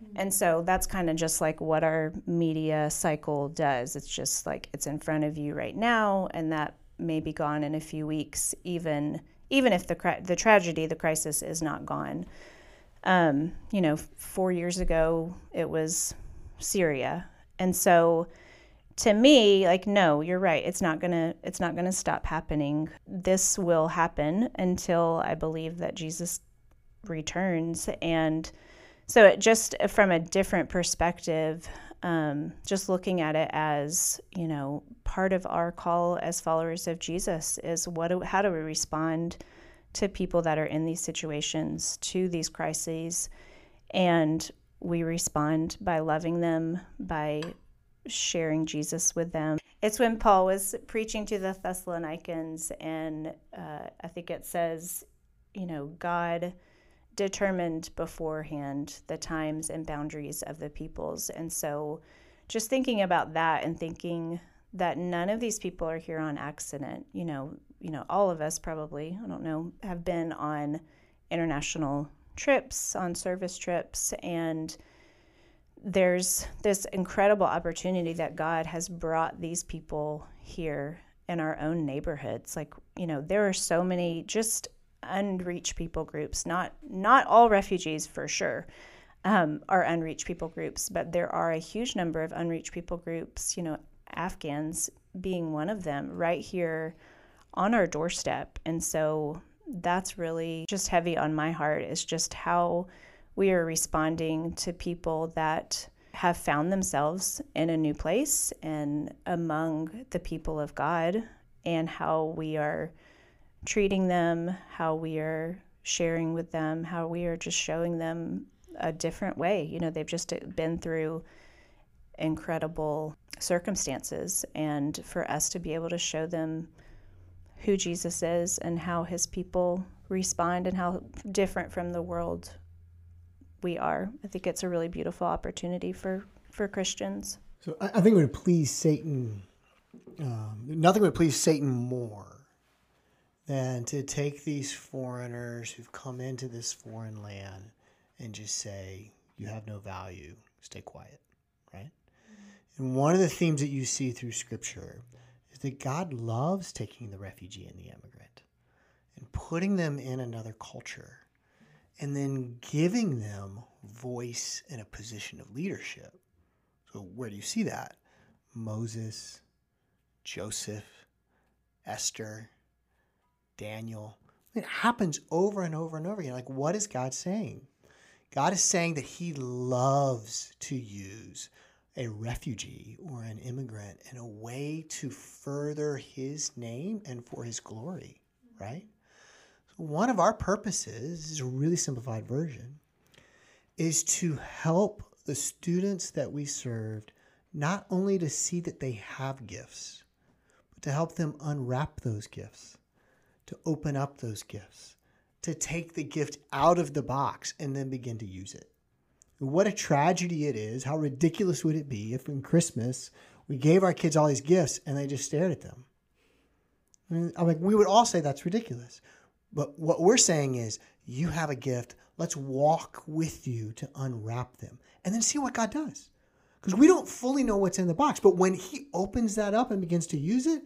Mm-hmm. And so that's kind of just like what our media cycle does. It's just like it's in front of you right now, and that may be gone in a few weeks, even even if the the tragedy, the crisis is not gone. Um, you know, four years ago it was Syria, and so to me like no you're right. It's not to it's not to stop happening. This will happen until i believe that jesus returns. And so it just from a different perspective um, just looking at it as you know part of our call as followers of jesus is what do, how do we respond to people that are in these situations to these crises and we respond by loving them by sharing Jesus with them. It's when Paul was preaching to the Thessalonians, and uh, I think it says, you know, God determined beforehand the times and boundaries of the peoples. And so just thinking about that and thinking that none of these people are here on accident, you know, you know, all of us probably, I don't know, have been on international trips, on service trips, and there's this incredible opportunity that God has brought these people here in our own neighborhoods. Like, you know, there are so many just unreached people groups, not not all refugees for sure. Um, are unreached people groups, but there are a huge number of unreached people groups, you know, Afghans being one of them right here on our doorstep. And so that's really just heavy on my heart is just how we are responding to people that have found themselves in a new place and among the people of God, and how we are treating them, how we are sharing with them, how we are just showing them a different way. You know, they've just been through incredible circumstances, and for us to be able to show them who Jesus is and how his people respond and how different from the world we are. I think it's a really beautiful opportunity for for Christians. So I, I think it would please Satan. Um, nothing would please Satan more than to take these foreigners who've come into this foreign land and just say, you have no value, stay quiet, right? And one of the themes that you see through scripture is that God loves taking the refugee and the immigrant and putting them in another culture and then giving them voice and a position of leadership. So, where do you see that? Moses, Joseph, Esther, Daniel. It happens over and over and over again. Like, what is God saying? God is saying that He loves to use a refugee or an immigrant in a way to further His name and for His glory, right? So, one of our purposes is a really simplified version is to help the students that we served not only to see that they have gifts, but to help them unwrap those gifts, to open up those gifts, to take the gift out of the box and then begin to use it. What a tragedy it is. How ridiculous would it be if in Christmas we gave our kids all these gifts and they just stared at them? I mean, I'm like, we would all say that's ridiculous. But what we're saying is, you have a gift. Let's walk with you to unwrap them and then see what God does. Because we don't fully know what's in the box. But when He opens that up and begins to use it,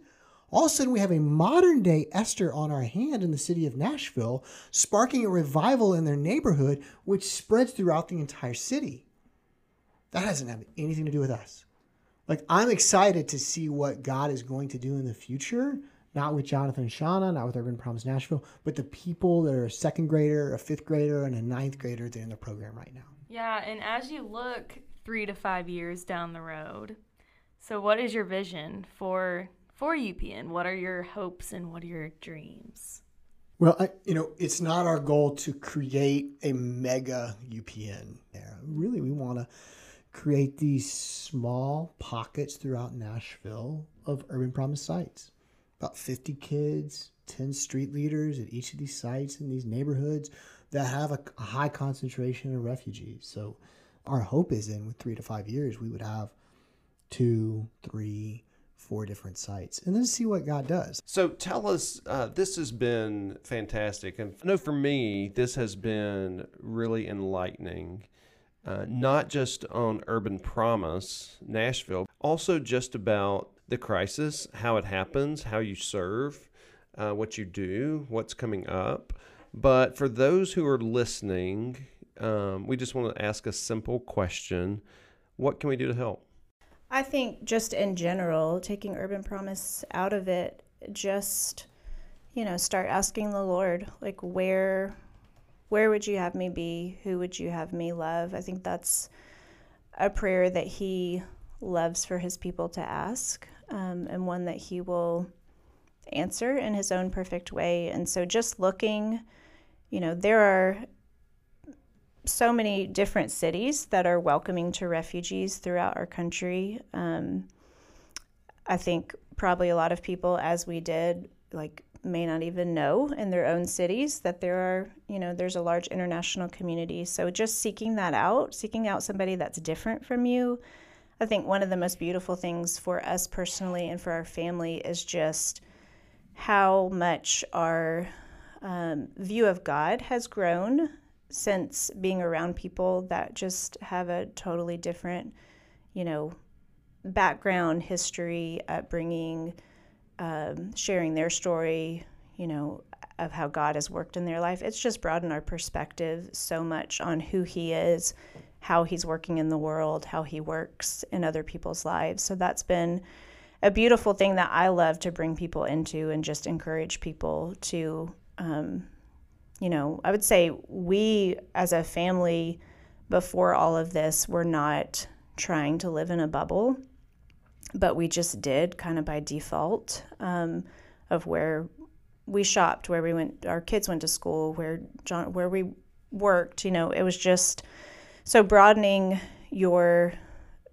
all of a sudden we have a modern day Esther on our hand in the city of Nashville, sparking a revival in their neighborhood, which spreads throughout the entire city. That doesn't have anything to do with us. Like, I'm excited to see what God is going to do in the future not with Jonathan and Shauna, not with Urban Promise Nashville, but the people that are a second grader, a fifth grader, and a ninth grader that are in the program right now. Yeah, and as you look three to five years down the road, so what is your vision for for UPN? What are your hopes and what are your dreams? Well, I, you know, it's not our goal to create a mega UPN there. Really, we want to create these small pockets throughout Nashville of Urban Promise sites about 50 kids, 10 street leaders at each of these sites in these neighborhoods that have a, a high concentration of refugees. So our hope is in with three to five years, we would have two, three, four different sites and then see what God does. So tell us, uh, this has been fantastic. And I know for me, this has been really enlightening. Uh, not just on Urban Promise, Nashville, also just about the crisis, how it happens, how you serve, uh, what you do, what's coming up. But for those who are listening, um, we just want to ask a simple question What can we do to help? I think just in general, taking Urban Promise out of it, just, you know, start asking the Lord, like, where. Where would you have me be? Who would you have me love? I think that's a prayer that he loves for his people to ask um, and one that he will answer in his own perfect way. And so just looking, you know, there are so many different cities that are welcoming to refugees throughout our country. Um, I think probably a lot of people, as we did, like may not even know in their own cities that there are, you know, there's a large international community. So just seeking that out, seeking out somebody that's different from you, I think one of the most beautiful things for us personally and for our family is just how much our um, view of God has grown since being around people that just have a totally different, you know, background, history, upbringing, um, sharing their story, you know, of how God has worked in their life. It's just broadened our perspective so much on who He is how he's working in the world, how he works in other people's lives. So that's been a beautiful thing that I love to bring people into and just encourage people to, um, you know, I would say we as a family before all of this were not trying to live in a bubble, but we just did kind of by default um, of where we shopped, where we went, our kids went to school, where John, where we worked. You know, it was just so broadening your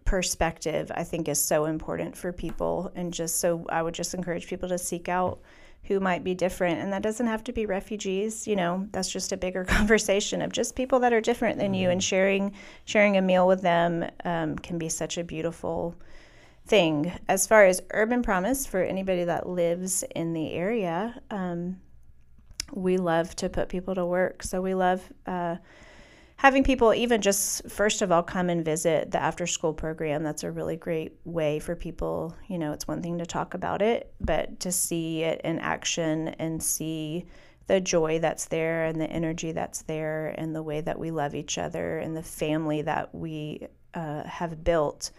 perspective, I think, is so important for people. And just so I would just encourage people to seek out who might be different. And that doesn't have to be refugees, you know, that's just a bigger conversation of just people that are different than you and mm-hmm. sharing sharing a meal with them um, can be such a beautiful thing. As far as Urban Promise, for anybody that lives in the area, um, we love to put people to work. So we love uh, having people even just first of all come and visit the after school program. That's a really great way for people. You know, it's one thing to talk about it, but to see it in action and see the joy that's there and the energy that's there and the way that we love each other and the family that we uh, have built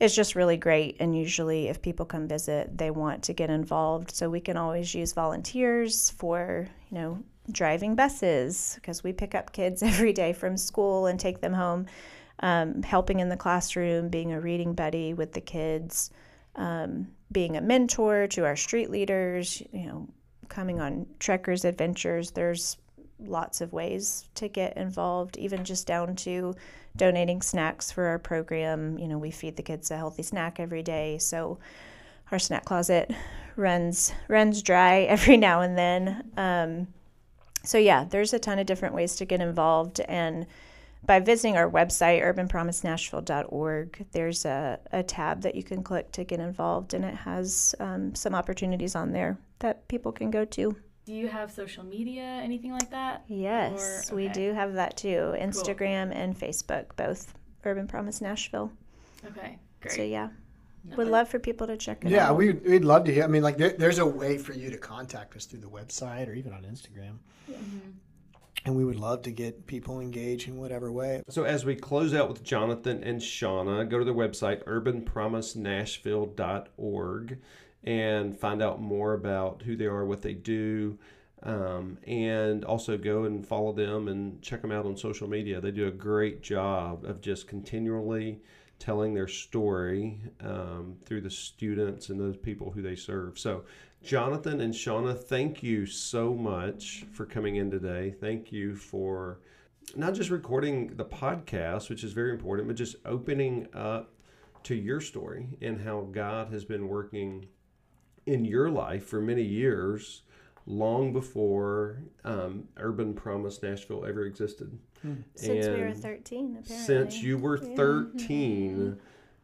is just really great. And usually, if people come visit, they want to get involved. So we can always use volunteers for, you know, driving buses because we pick up kids every day from school and take them home, um, helping in the classroom, being a reading buddy with the kids, um, being a mentor to our street leaders, you know, coming on trekkers adventures. There's lots of ways to get involved, even just down to donating snacks for our program. You know, we feed the kids a healthy snack every day, so our snack closet runs runs dry every now and then. Um, so yeah, there's a ton of different ways to get involved and by visiting our website urbanpromisenashville.org there's a, a tab that you can click to get involved and it has um, some opportunities on there that people can go to Do you have social media, anything like that? yes Or- we do have that too instagram and facebook both urban promise nashville Okay, great. so yeah would love for people to check it Yeah, out we, we'd love to hear. I mean, like, there, there's a way for you to contact us through the website or even on Instagram. And we would love to get people engaged in whatever way. So as we close out with Jonathan and Shauna, go to their website urbanpromisenashville.org and find out more about who they are, what they do, um, and also go and follow them and check them out on social media. They do a great job of just continually telling their story um, through the students and those people who they serve. So. Jonathan and Shauna, thank you so much for coming in today. Thank you for not just recording the podcast, which is very important, but just opening up to your story and how God has been working in your life for many years, long before um, Urban Promise Nashville ever existed. since we were 13 apparently Since you were Yeah. 13,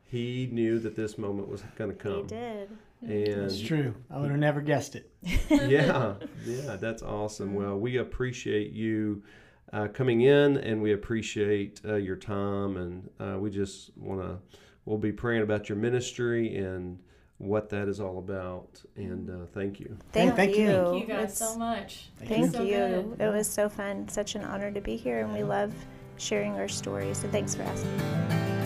he knew that this moment was going to come. he did And It's true. I would have never guessed it. yeah, yeah, that's awesome. Well, we appreciate you uh, coming in, and we appreciate uh, your time, and uh, we just want to. We'll be praying about your ministry and what that is all about. And uh, thank you. thank, thank you. you Thank you guys It's- so much. Thank So you. It was so fun. Such an honor to be here, and we love sharing our stories. So thanks for asking.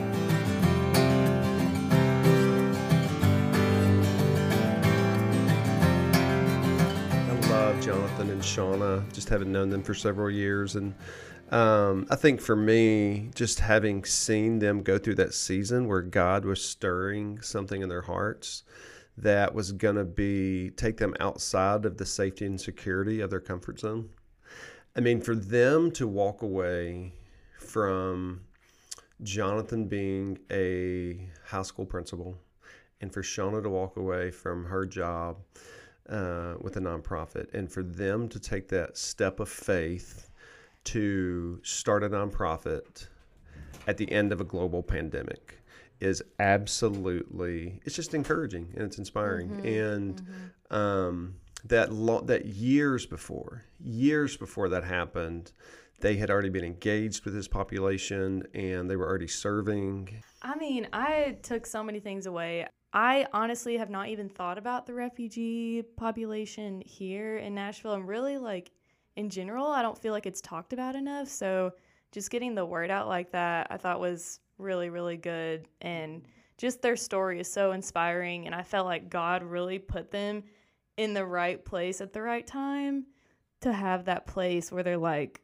Jonathan and Shauna, just having known them for several years. And um, I think for me, just having seen them go through that season where God was stirring something in their hearts that was going to be take them outside of the safety and security of their comfort zone. I mean, for them to walk away from Jonathan being a high school principal and for Shauna to walk away from her job uh, with a nonprofit, and for them to take that step of faith to start a nonprofit at the end of a global pandemic is absolutely it's just encouraging and it's inspiring. And um, that lo- that years before years before that happened they had already been engaged with this population and they were already serving. I mean, I took so many things away. I honestly have not even thought about the refugee population here in Nashville and really like in general, I don't feel like it's talked about enough. So just getting the word out like that, I thought was really, really good. And just their story is so inspiring. And I felt like God really put them in the right place at the right time to have that place where they're like,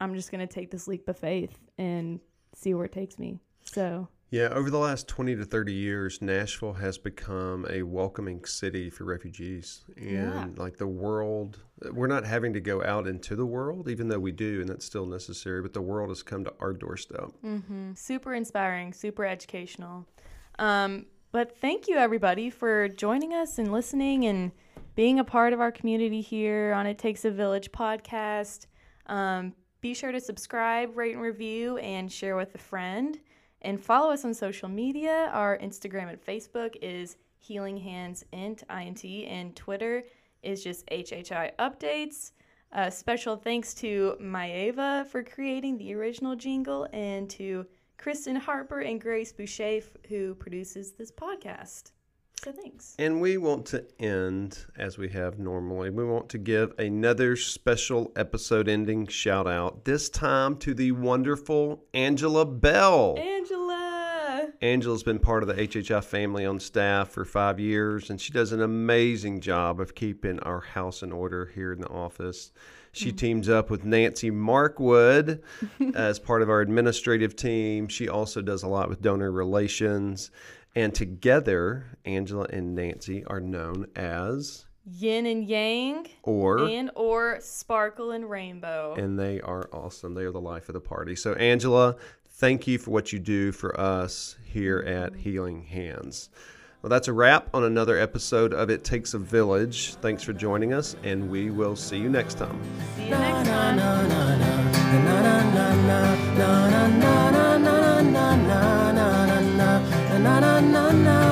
I'm just going to take this leap of faith and see where it takes me. So Yeah, over the last 20 to 30 years, Nashville has become a welcoming city for refugees. And Yeah. like the world, we're not having to go out into the world, even though we do, and that's still necessary, but the world has come to our doorstep. Mm-hmm. Super inspiring, super educational. Um, but thank you, everybody, for joining us and listening and being a part of our community here on It Takes a Village podcast. Um, be sure to subscribe, rate, and review, and share with a friend. And follow us on social media. Our Instagram and Facebook is Healing Hands Int, INT, and Twitter is just HHI Updates. Uh, special thanks to Maeva for creating the original jingle and to Kristen Harper and Grace Boucher who produces this podcast. So thanks. And we want to end as we have normally. We want to give another special episode ending shout out, this time to the wonderful Angela Bell. Angela! Angela's been part of the HHI family on staff for five years, and she does an amazing job of keeping our house in order here in the office. She mm-hmm. teams up with Nancy Markwood as part of our administrative team. She also does a lot with donor relations. And together, Angela and Nancy are known as, Yin and Yang or, and or Sparkle and Rainbow. and they are awesome. They are the life of the party. So, Angela, thank you for what you do for us here at Healing Hands. Well, that's a wrap on another episode of It Takes a Village. Thanks for joining us, and we will see you next time. See you next time na na na na.